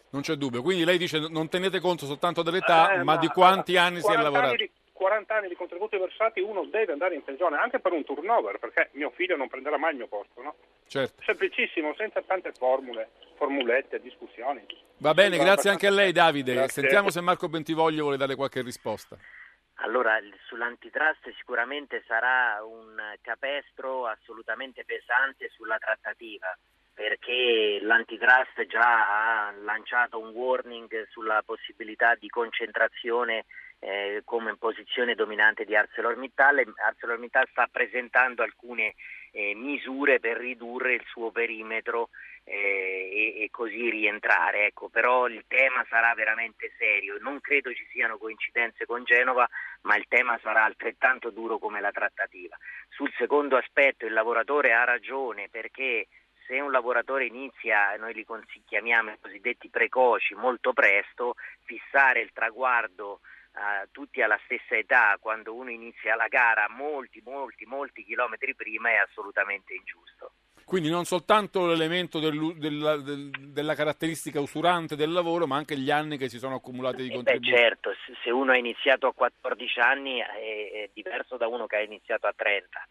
Non c'è dubbio. Quindi lei dice non tenete conto soltanto dell'età, Eh, ma, di quanti anni si è 40 lavorato. Di, 40 anni di contributi versati uno deve andare in pensione anche per un turnover, perché mio figlio non prenderà mai il mio posto, no? Certo. Semplicissimo, senza tante formule, formulette, discussioni. Va bene, grazie anche a lei Davide. Grazie. Sentiamo se Marco Bentivoglio vuole dare qualche risposta. Allora, sull'antitrust sicuramente sarà un capestro assolutamente pesante sulla trattativa, perché l'antitrust già ha lanciato un warning sulla possibilità di concentrazione eh, come posizione dominante di ArcelorMittal. ArcelorMittal sta presentando alcune eh, misure per ridurre il suo perimetro eh, e, e così rientrare. Ecco, però il tema sarà veramente serio. Non credo ci siano coincidenze con Genova, ma il tema sarà altrettanto duro come la trattativa. Sul secondo aspetto il lavoratore ha ragione perché se un lavoratore inizia, noi li chiamiamo i cosiddetti precoci, molto presto, fissare il traguardo eh, tutti alla stessa età quando uno inizia la gara molti, molti, molti chilometri prima è assolutamente ingiusto. Quindi non soltanto l'elemento dell'u- della, del- della caratteristica usurante del lavoro, ma anche gli anni che si sono accumulati di Eh beh, certo, se- uno ha iniziato a 14 anni è, è diverso da uno che ha iniziato a 30.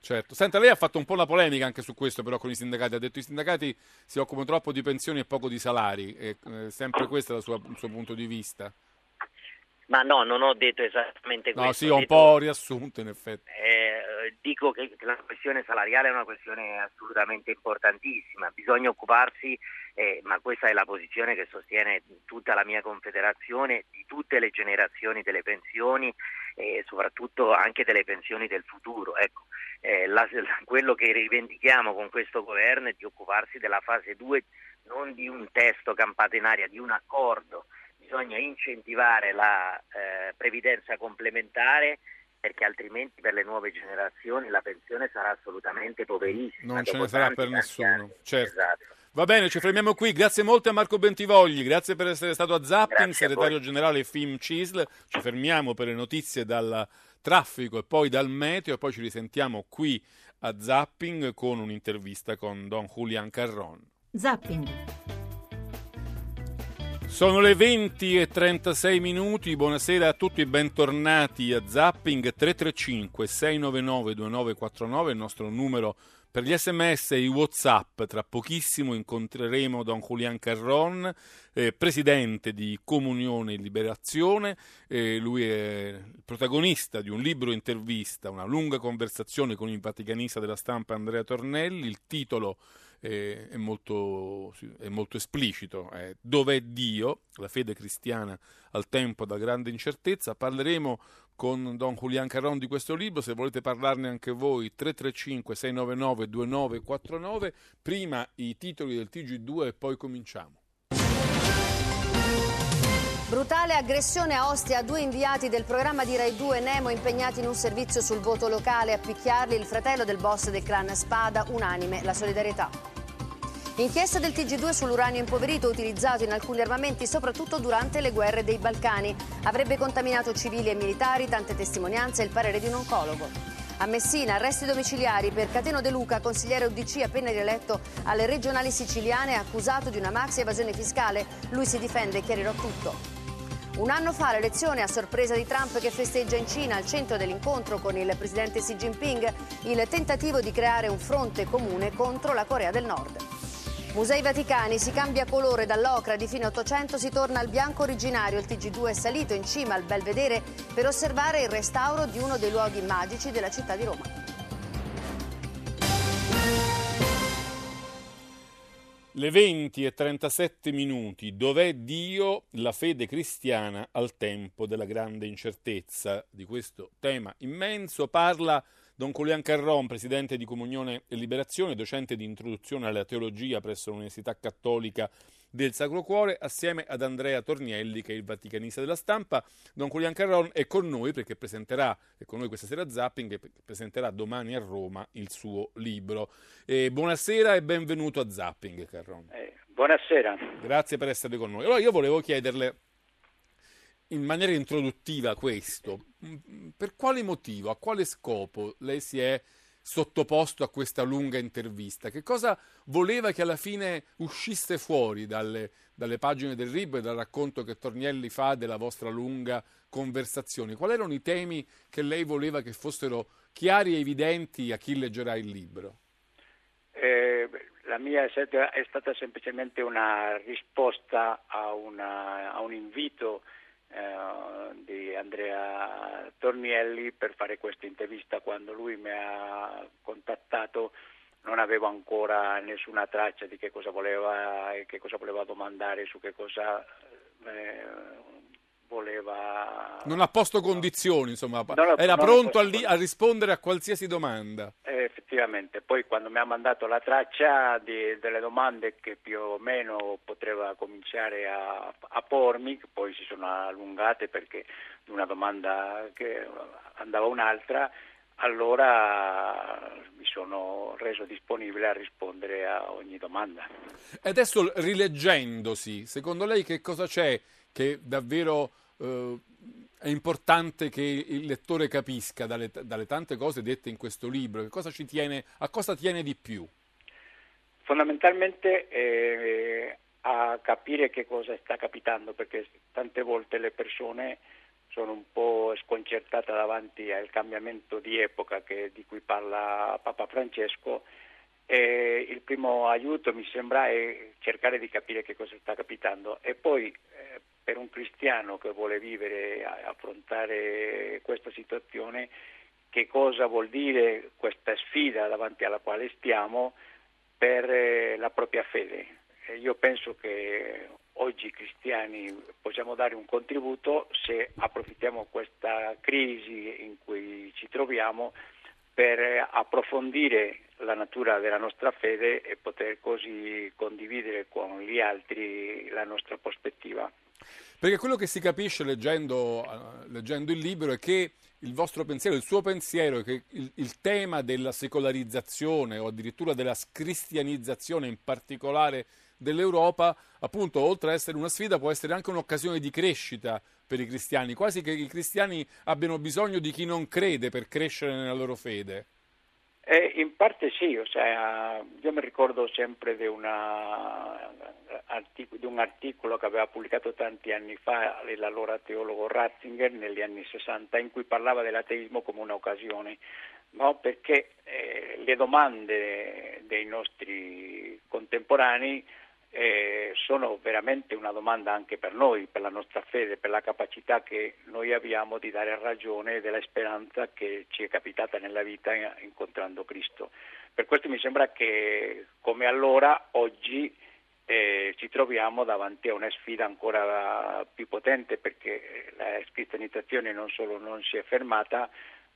Certo. Senta, lei ha fatto un po' la polemica anche su questo però con i sindacati, ha detto che i sindacati si occupano troppo di pensioni e poco di salari, e, eh, sempre questo è sua- il suo punto di vista. Ma no, non ho detto esattamente questo. No, sì, ho un detto- po' riassunto in effetti. Eh, dico che che la questione salariale è una questione assolutamente importantissima, bisogna occuparsi, eh, ma questa è la posizione che sostiene tutta la mia confederazione, di tutte le generazioni delle pensioni e soprattutto anche delle pensioni del futuro. Ecco, eh, la- quello che rivendichiamo con questo governo è di occuparsi della fase 2, non di un testo campato in aria, di un accordo. Bisogna incentivare la eh, previdenza complementare perché altrimenti per le nuove generazioni la pensione sarà assolutamente poverissima. Non ce ne sarà per nessuno. anni. Certo. Esatto. Va bene, ci fermiamo qui. Grazie molto a Marco Bentivogli, grazie per essere stato a Zapping, Grazie segretario generale FIM CISL. Ci fermiamo per le notizie dal traffico e poi dal meteo e poi ci risentiamo qui a Zapping con un'intervista con Don Julian Carron. Zapping. Sono le 20 e 36 minuti, buonasera a tutti e bentornati a Zapping. 335 699 2949, il nostro numero per gli sms e i whatsapp. Tra pochissimo incontreremo Don Julian Carron, eh, presidente di Comunione e Liberazione, Eh, lui è il protagonista di un libro intervista, una lunga conversazione con il vaticanista della stampa Andrea Tornelli, il titolo eh, è, molto, è molto esplicito, Dov'è Dio? La fede cristiana al tempo da grande incertezza. Parleremo con Don Julian Carron di questo libro, se volete parlarne anche voi 335 699 2949, prima i titoli del TG2 e poi cominciamo. Brutale aggressione a Ostia due inviati del programma di Rai 2 Nemo impegnati in un servizio sul voto locale a picchiarli il fratello del boss del clan Spada, unanime la solidarietà. Inchiesta del TG2 sull'uranio impoverito utilizzato in alcuni armamenti soprattutto durante le guerre dei Balcani. Avrebbe contaminato civili e militari, tante testimonianze e il parere di un oncologo. A Messina, arresti domiciliari per Cateno De Luca, consigliere UDC appena rieletto alle regionali siciliane, accusato di una maxi evasione fiscale. Lui si difende e chiarirò tutto. Un anno fa l'elezione a sorpresa di Trump che festeggia in Cina al centro dell'incontro con il presidente Xi Jinping il tentativo di creare un fronte comune contro la Corea del Nord. Musei Vaticani si cambia colore dall'ocra di fine 800 si torna al bianco originario. Il TG2 è salito in cima al Belvedere per osservare il restauro di uno dei luoghi magici della città di Roma. Le 20 e 37 minuti, dov'è Dio, la fede cristiana al tempo della grande incertezza? Di questo tema immenso parla Don Julian Carron, presidente di Comunione e Liberazione, docente di introduzione alla teologia presso l'Università Cattolica del Sacro Cuore, assieme ad Andrea Tornielli, che è il vaticanista della stampa. Don Julian Carron è con noi perché presenterà, è con noi questa sera Zapping, e presenterà domani a Roma il suo libro. Eh, buonasera e benvenuto a Zapping, Carron. Eh, buonasera. Grazie per essere con noi. Allora io volevo chiederle in maniera introduttiva questo, per quale motivo, a quale scopo lei si è sottoposto a questa lunga intervista? Che cosa voleva che alla fine uscisse fuori dalle, dalle pagine del libro e dal racconto che Tornielli fa della vostra lunga conversazione? Quali erano i temi che lei voleva che fossero chiari e evidenti a chi leggerà il libro? Eh, la mia è stata semplicemente una risposta a, una, a un invito eh, di Andrea Tornielli per fare questa intervista quando lui mi ha contattato non avevo ancora nessuna traccia di che cosa voleva e che cosa voleva domandare su che cosa eh, voleva non ha posto condizioni insomma non era pronto a, li, a, rispondere a qualsiasi domanda. Eh, effettivamente. Poi quando mi ha mandato la traccia di, delle domande che più o meno poteva cominciare a, a pormi poi si sono allungate perché una domanda che andava un'altra allora mi sono reso disponibile a rispondere a ogni domanda. E adesso rileggendosi, secondo lei che cosa c'è che davvero eh, è importante che il lettore capisca dalle, dalle, tante cose dette in questo libro? Cosa tiene, a cosa tiene di più? Fondamentalmente eh, a capire che cosa sta capitando, perché tante volte le persone sono un po' sconcertate davanti al cambiamento di epoca che, di cui parla Papa Francesco e il primo aiuto mi sembra è cercare di capire che cosa sta capitando e poi eh, per un cristiano che vuole vivere e affrontare questa situazione che cosa vuol dire questa sfida davanti alla quale stiamo per eh, la propria fede. Io penso che oggi cristiani possiamo dare un contributo se approfittiamo questa crisi in cui ci troviamo per approfondire la natura della nostra fede e poter così condividere con gli altri la nostra prospettiva. Perché quello che si capisce leggendo, uh, leggendo il libro è che il vostro pensiero, il suo pensiero è che il, il, tema della secolarizzazione o addirittura della scristianizzazione in particolare dell'Europa, appunto, oltre ad essere una sfida, può essere anche un'occasione di crescita per i cristiani, quasi che i cristiani abbiano bisogno di chi non crede per crescere nella loro fede. Eh, in parte sì, cioè, io mi ricordo sempre di, una, di, un articolo che aveva pubblicato tanti anni fa l'allora teologo Ratzinger negli anni 60 in cui parlava dell'ateismo come un'occasione, no? perché eh, le domande dei nostri contemporanei eh, sono veramente una domanda anche per noi, per la nostra fede, per la capacità che noi abbiamo di dare ragione della speranza che ci è capitata nella vita incontrando Cristo. Per questo mi sembra che come allora oggi eh, ci troviamo davanti a una sfida ancora più potente perché la cristianizzazione non solo non si è fermata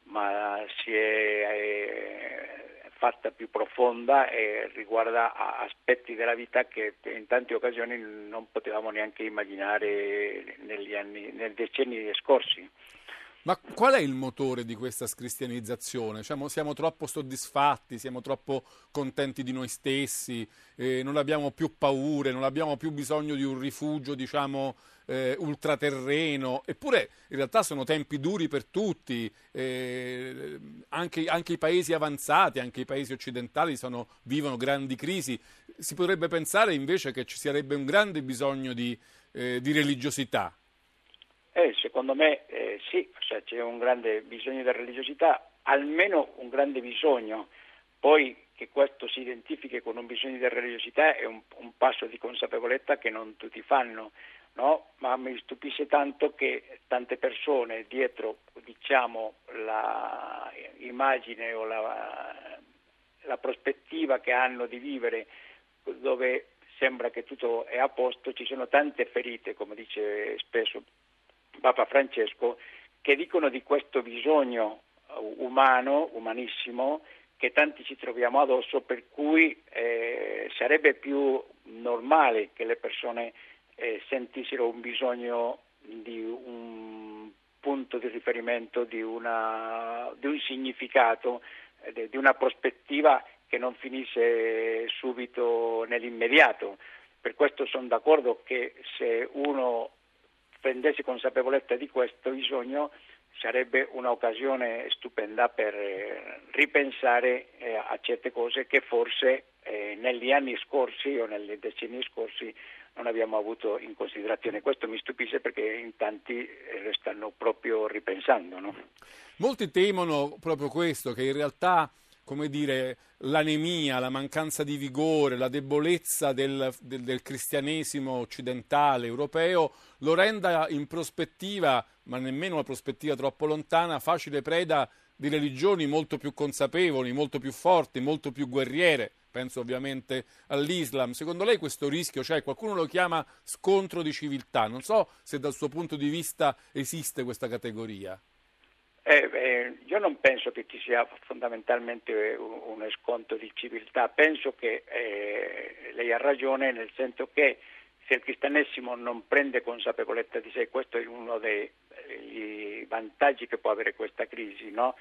ma si è eh, fatta più profonda e riguarda aspetti della vita che in tante occasioni non potevamo neanche immaginare negli anni, nei decenni scorsi. Ma qual è il motore di questa scristianizzazione? Siamo, siamo troppo soddisfatti, siamo troppo contenti di noi stessi, eh, non abbiamo più paure, non abbiamo più bisogno di un rifugio, diciamo, eh, ultraterreno. Eppure in realtà sono tempi duri per tutti, eh, anche, anche, i paesi avanzati, anche i paesi occidentali sono, vivono grandi crisi. Si potrebbe pensare invece che ci sarebbe un grande bisogno di, eh, di religiosità Eh, secondo me eh, sì, cioè, c'è un grande bisogno di religiosità, almeno un grande bisogno. Poi che questo si identifichi con un bisogno di religiosità è un, un passo di consapevolezza che non tutti fanno, no? ma mi stupisce tanto che tante persone dietro diciamo, l'immagine o la, la prospettiva che hanno di vivere dove sembra che tutto è a posto, ci sono tante ferite, come dice spesso Papa Francesco, che dicono di questo bisogno umano, umanissimo, che tanti ci troviamo addosso, per cui eh, sarebbe più normale che le persone eh, sentissero un bisogno di un punto di riferimento, di, una, di un significato, eh, di una prospettiva che non finisse subito nell'immediato. Per questo sono d'accordo che se uno prendesse consapevolezza di questo bisogno sarebbe un'occasione stupenda per eh, ripensare eh, a certe cose che forse eh, negli anni scorsi o negli decenni scorsi non abbiamo avuto in considerazione. Questo mi stupisce perché in tanti eh, stanno proprio ripensando. No? Molti temono proprio questo, che in realtà come dire, l'anemia, la mancanza di vigore, la debolezza del, del, del, cristianesimo occidentale, europeo, lo renda in prospettiva, ma nemmeno una prospettiva troppo lontana, facile preda di religioni molto più consapevoli, molto più forti, molto più guerriere. Penso ovviamente all'Islam. Secondo lei questo rischio c'è? Qualcuno lo chiama scontro di civiltà. Non so se dal suo punto di vista esiste questa categoria. Eh, eh, io non penso che ci sia fondamentalmente un, un sconto di civiltà, penso che eh, lei ha ragione nel senso che se il cristianesimo non prende consapevolezza di sé, questo è uno dei vantaggi che può avere questa crisi, no?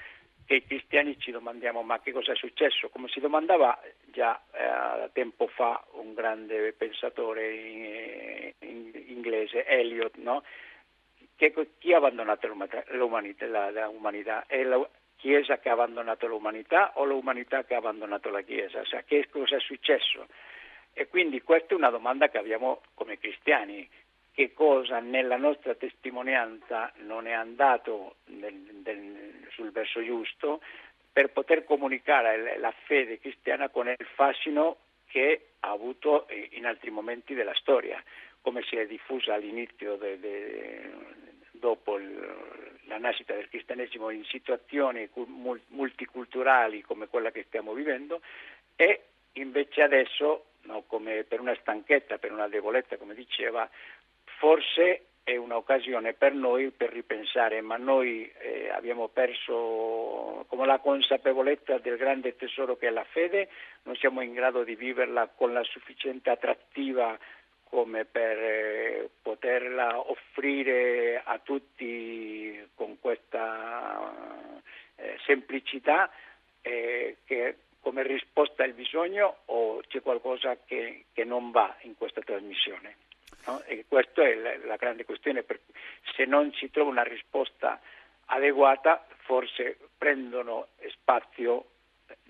Che i cristiani ci domandiamo ma che cosa è successo, come si domandava già eh, tempo fa un grande pensatore in, in, inglese, Eliot, no? che chi ha abbandonato l'umanità? La, la umanità? È la Chiesa che ha abbandonato l'umanità o l'umanità che ha abbandonato la Chiesa? Cioè, che cosa è successo? E quindi questa è una domanda che abbiamo come cristiani. Che cosa nella nostra testimonianza non è andato nel, nel, sul verso giusto per poter comunicare la fede cristiana con il fascino che ha avuto in altri momenti della storia, come si è diffusa all'inizio de, de, dopo il, la nascita del cristianesimo in situazioni multiculturali come quella che stiamo vivendo e invece adesso, no, per una stanchezza, per una debolezza, come diceva, forse è un'occasione per noi per ripensare, ma noi eh, abbiamo perso come la consapevolezza del grande tesoro che è la fede, non siamo in grado di viverla con la sufficiente attrattiva come per eh, poterla offrire a tutti con questa eh, semplicità eh, che come risposta al bisogno o c'è qualcosa che, che non va in questa trasmissione. No? E questa è la, la grande questione, se non si trova una risposta adeguata forse prendono spazio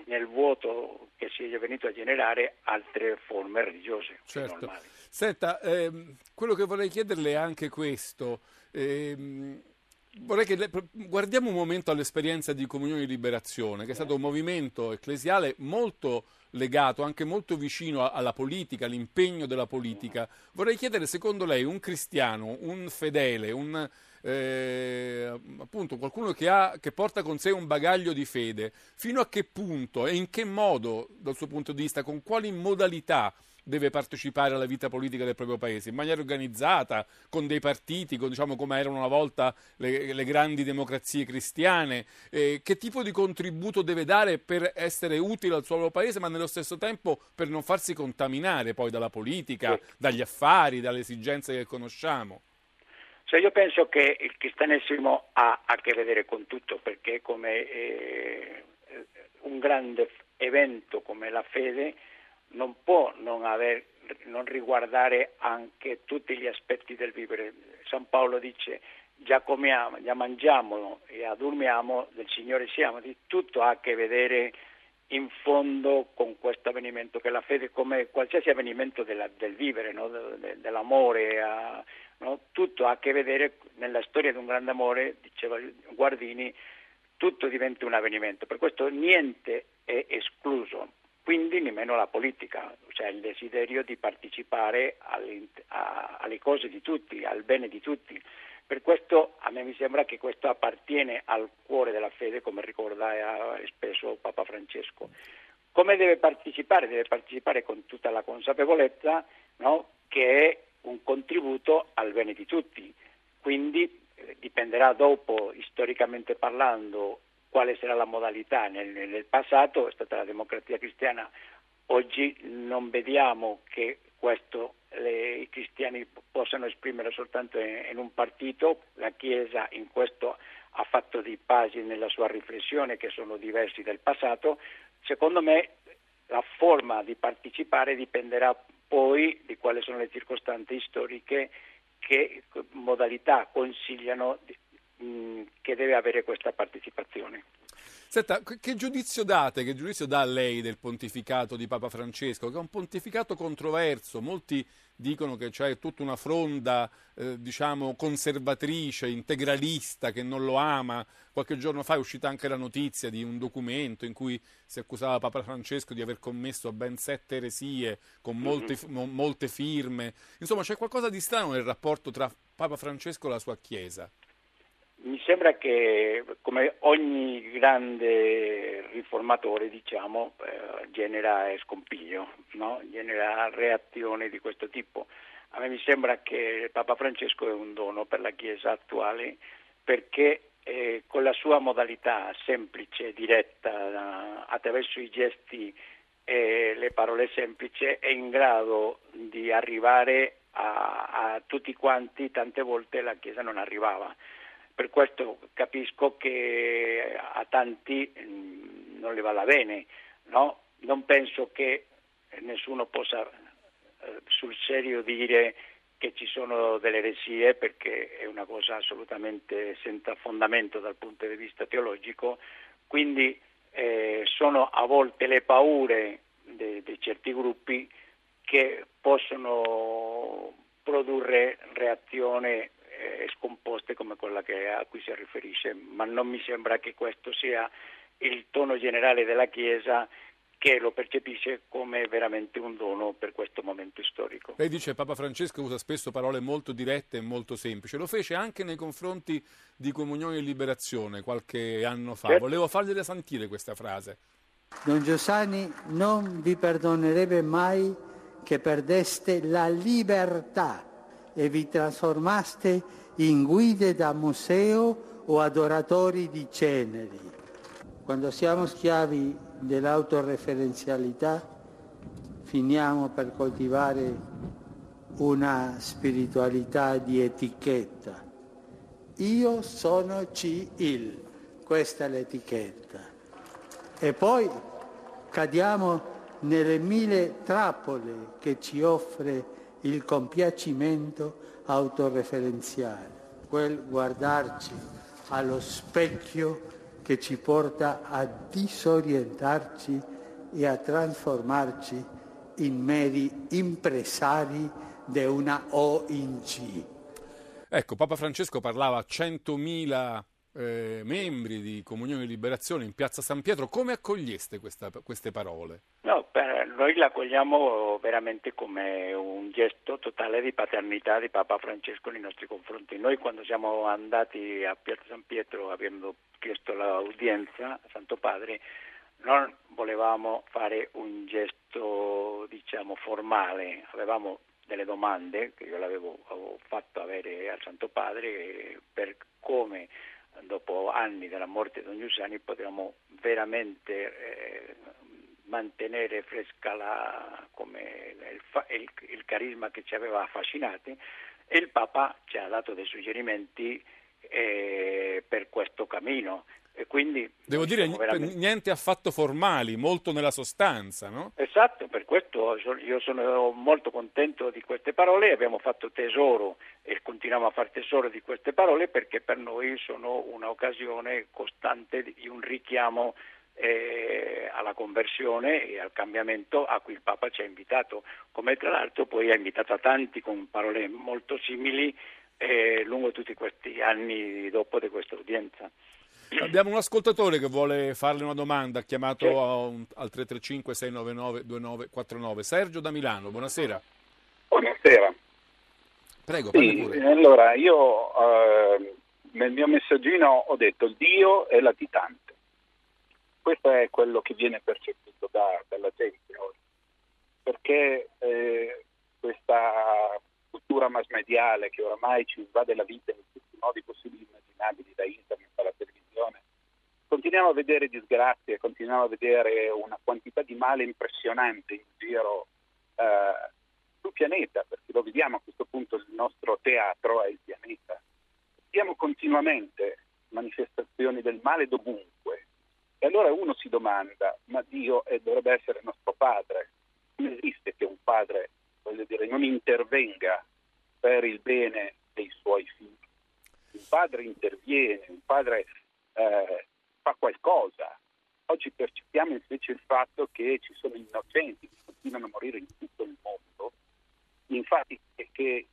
nel vuoto che si è venuto a generare altre forme religiose certo. normali. Senta, ehm, quello che vorrei chiederle è anche questo. Ehm, vorrei che le, guardiamo un momento all'esperienza di Comunione di Liberazione, che è stato un movimento ecclesiale molto legato, anche molto vicino alla politica, all'impegno della politica. Vorrei chiedere, secondo lei, un cristiano, un fedele, un, eh, appunto qualcuno che, ha, che, porta con sé un bagaglio di fede, fino a che punto e in che modo, dal suo punto di vista, con quali modalità deve partecipare alla vita politica del proprio paese in maniera organizzata, con dei partiti, con, diciamo come erano una volta le, le grandi democrazie cristiane, eh, che tipo di contributo deve dare per essere utile al suo paese, ma nello stesso tempo per non farsi contaminare poi dalla politica, dagli affari, dalle esigenze che conosciamo. Cioè io penso che il cristianesimo ha a che vedere con tutto perché come eh, un grande evento come la fede non può non, aver, non riguardare anche tutti gli aspetti del vivere. San Paolo dice già comiamo, già mangiamo e addormiamo, del Signore siamo, di tutto ha a che vedere in fondo con questo avvenimento che la fede come qualsiasi avvenimento della, del vivere, no? de, de, dell'amore, a, no? tutto ha a che vedere nella storia di un grande amore, diceva Guardini, tutto diventa un avvenimento, per questo niente è escluso, quindi nemmeno la politica, cioè il desiderio di partecipare alle, cose di tutti, al bene di tutti. Per questo a me mi sembra che questo appartiene al cuore della fede, come ricorda spesso Papa Francesco. Come deve partecipare? Deve partecipare con tutta la consapevolezza no? che è un contributo al bene di tutti. Quindi eh, dipenderà dopo, storicamente parlando, quale sarà la modalità. Nel, nel passato è stata la democrazia cristiana, oggi non vediamo che questo le, i cristiani possano esprimere soltanto in, in, un partito, la Chiesa in questo ha fatto dei passi nella sua riflessione che sono diversi del passato, secondo me la forma di partecipare dipenderà poi di quali sono le circostanze storiche che modalità consigliano mh, che deve avere questa partecipazione. Senta, che giudizio date, che giudizio dà lei del pontificato di Papa Francesco? Che è un pontificato controverso, molti dicono che c'è tutta una fronda, eh, diciamo, conservatrice, integralista, che non lo ama. Qualche giorno fa è uscita anche la notizia di un documento in cui si accusava Papa Francesco di aver commesso ben sette eresie, con molte, mm-hmm. molte firme. Insomma, c'è qualcosa di strano nel rapporto tra Papa Francesco e la sua Chiesa. Mi sembra che come ogni grande riformatore diciamo, eh, genera scompiglio, no? genera reazioni di questo tipo. A me mi sembra che Papa Francesco è un dono per la Chiesa attuale perché eh, con la sua modalità semplice, diretta, attraverso i gesti e le parole semplici, è in grado di arrivare a, a tutti quanti, tante volte la Chiesa non arrivava per questo capisco che a tanti mm, non le vada bene, no? non penso che nessuno possa eh, sul serio dire che ci sono delle eresie perché è una cosa assolutamente senza fondamento dal punto di vista teologico, quindi eh, sono a volte le paure di certi gruppi che possono produrre reazione eh, scomposte come quella che, a cui si riferisce, ma non mi sembra che questo sia il tono generale della Chiesa che lo percepisce come veramente un dono per questo momento storico. Lei dice che Papa Francesco usa spesso parole molto dirette e molto semplici, lo fece anche nei confronti di Comunione e Liberazione qualche anno fa. Certo. Volevo fargliela sentire questa frase. Don Giussani non vi perdonerebbe mai che perdeste la libertà e vi trasformaste in guide da museo o adoratori di ceneri. Quando siamo schiavi dell'autoreferenzialità finiamo per coltivare una spiritualità di etichetta. Io sono C-il, questa è l'etichetta. E poi cadiamo nelle mille trappole che ci offre il compiacimento autoreferenziale, quel guardarci allo specchio che ci porta a disorientarci e a trasformarci in meri impresari di una ONG. Ecco, Papa Francesco parlava a 100.000 eh, membri di Comunione e Liberazione in Piazza San Pietro. Come accoglieste questa, queste parole? No, noi la accogliamo veramente come un gesto totale di paternità di Papa Francesco nei nostri confronti. Noi quando siamo andati a Piazza San Pietro abbiamo chiesto l'udienza a Santo Padre, non volevamo fare un gesto diciamo formale, avevamo delle domande che io l'avevo fatto avere al Santo Padre per come dopo anni dalla morte di Don Giussani potevamo veramente eh, mantenere fresca la, il, il, il, carisma che ci aveva affascinati e il Papa ci ha dato dei suggerimenti eh, per questo cammino. E quindi Devo dire veramente... niente affatto formali, molto nella sostanza, no? Esatto, per questo io sono molto contento di queste parole, abbiamo fatto tesoro e continuiamo a fare tesoro di queste parole perché per noi sono un'occasione costante di un richiamo eh, alla conversione e al cambiamento a cui il Papa ci ha invitato, come tra l'altro poi ha invitato a tanti con parole molto simili eh, lungo tutti questi anni dopo di questa udienza. Abbiamo un ascoltatore che vuole farle una domanda, ha chiamato sì. al 335 699 2949. Sergio da Milano, buonasera. Buonasera. Prego, sì, allora io eh, nel mio messaggino ho detto Dio è latitante. Questo è quello che viene percepito da, dalla gente oggi, perché eh, questa cultura mass mediale che oramai ci invade la vita in tutti i modi possibili e immaginabili, da internet alla televisione, continuiamo a vedere disgrazie, continuiamo a vedere una quantità di male impressionante in giro eh, sul pianeta, perché lo vediamo a questo punto il nostro teatro è il pianeta. Vediamo continuamente manifestazioni del male dovunque. E allora uno si domanda, ma Dio dovrebbe essere nostro padre. Non esiste che un padre, voglio dire, non intervenga per il bene dei suoi figli. Un padre interviene, un padre eh, fa qualcosa. Oggi percepiamo invece il fatto che ci sono innocenti che continuano a morire in tutto il mondo, infatti che, eh,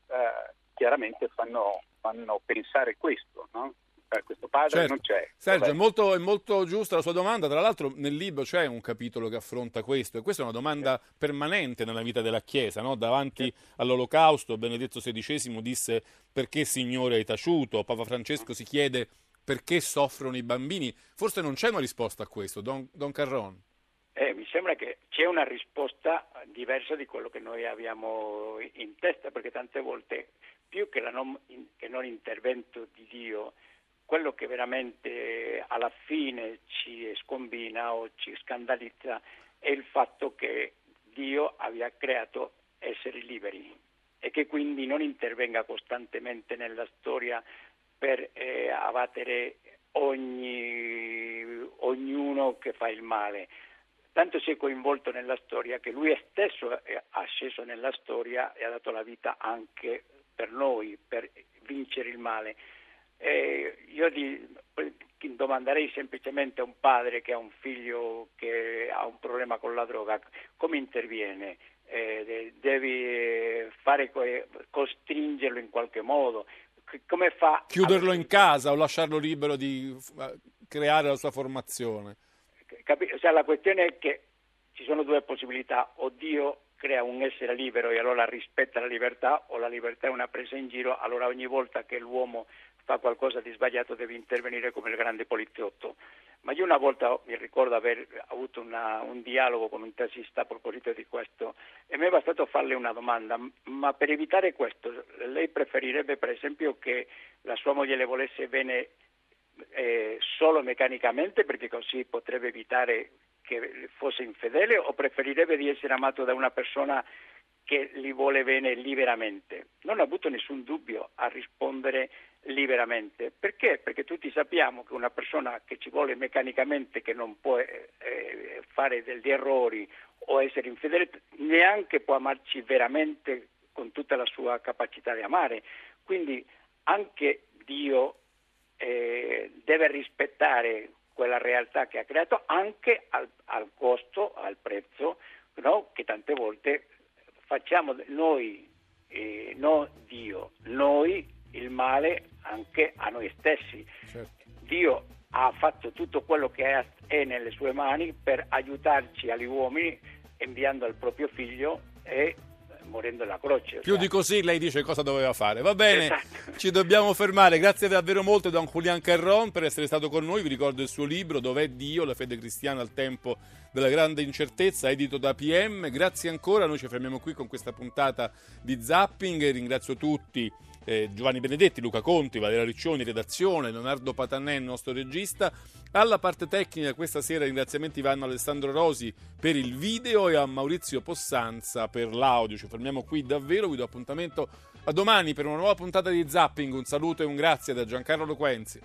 chiaramente fanno, fanno, pensare questo, no? Eh, questo padre certo. non c'è. Sergio, è molto, è molto, giusta la sua domanda. Tra l'altro, nel libro c'è un capitolo che affronta questo, e questa è una domanda sì. permanente nella vita della Chiesa. No? Davanti sì. all'Olocausto, Benedetto XVI disse: Perché Signore hai taciuto? Papa Francesco si chiede perché soffrono i bambini. Forse non c'è una risposta a questo, Don, Don Carron. Eh, mi sembra che c'è una risposta diversa di quello che noi abbiamo in testa, perché tante volte più che, non, che non intervento di Dio, quello che veramente alla fine ci scombina o ci scandalizza è il fatto che Dio abbia creato esseri liberi e che quindi non intervenga costantemente nella storia per eh, abbattere ogni, ognuno che fa il male. Tanto si è coinvolto nella storia che lui stesso è sceso nella storia e ha dato la vita anche per noi, per vincere il male. Eh, io di, domanderei semplicemente a un padre che ha un figlio che ha un problema con la droga, come interviene? Eh, devi fare, costringerlo in qualche modo, come fa? Chiuderlo in casa o lasciarlo libero di creare la sua formazione? Capi... Cioè, la questione è che ci sono due possibilità, o Dio crea un essere libero e allora rispetta la libertà, o la libertà è una presa in giro, allora ogni volta che l'uomo fa qualcosa di sbagliato deve intervenire come il grande poliziotto. Ma io una volta mi ricordo aver avuto una, un dialogo con un tassista a proposito di questo e mi è bastato farle una domanda, ma per evitare questo lei preferirebbe per esempio che la sua moglie le volesse bene eh, solo meccanicamente perché così potrebbe evitare che fosse infedele o preferirebbe di essere amato da una persona che gli vuole bene liberamente? Non ho avuto nessun dubbio a rispondere liberamente. Perché? Perché tutti sappiamo che una persona che ci vuole meccanicamente, che non può eh, eh, fare degli errori o essere infedele, neanche può amarci veramente con tutta la sua capacità di amare. Quindi anche Dio eh, deve rispettare quella realtà che ha creato anche al, al costo, al prezzo, no? che tante volte facciamo noi, eh, non Dio, noi il male anche a noi stessi. Certo. Dio ha fatto tutto quello che è nelle sue mani per aiutarci agli uomini inviando il proprio figlio e morendo alla croce. Più cioè. di così lei dice cosa doveva fare. Va bene, esatto. ci dobbiamo fermare. Grazie davvero molto Don Julian Carron per essere stato con noi. Vi ricordo il suo libro Dov'è Dio? La fede cristiana al tempo della grande incertezza, edito da PM. Grazie ancora, noi ci fermiamo qui con questa puntata di Zapping. Ringrazio tutti eh, Giovanni Benedetti, Luca Conti, Valeria Riccioni, redazione, Leonardo Patanè, il nostro regista. Alla parte tecnica questa sera ringraziamenti vanno a Alessandro Rosi per il video e a Maurizio Possanza per l'audio. Ci fermiamo qui davvero, vi do appuntamento a domani per una nuova puntata di Zapping. Un saluto e un grazie da Giancarlo Loquenzi.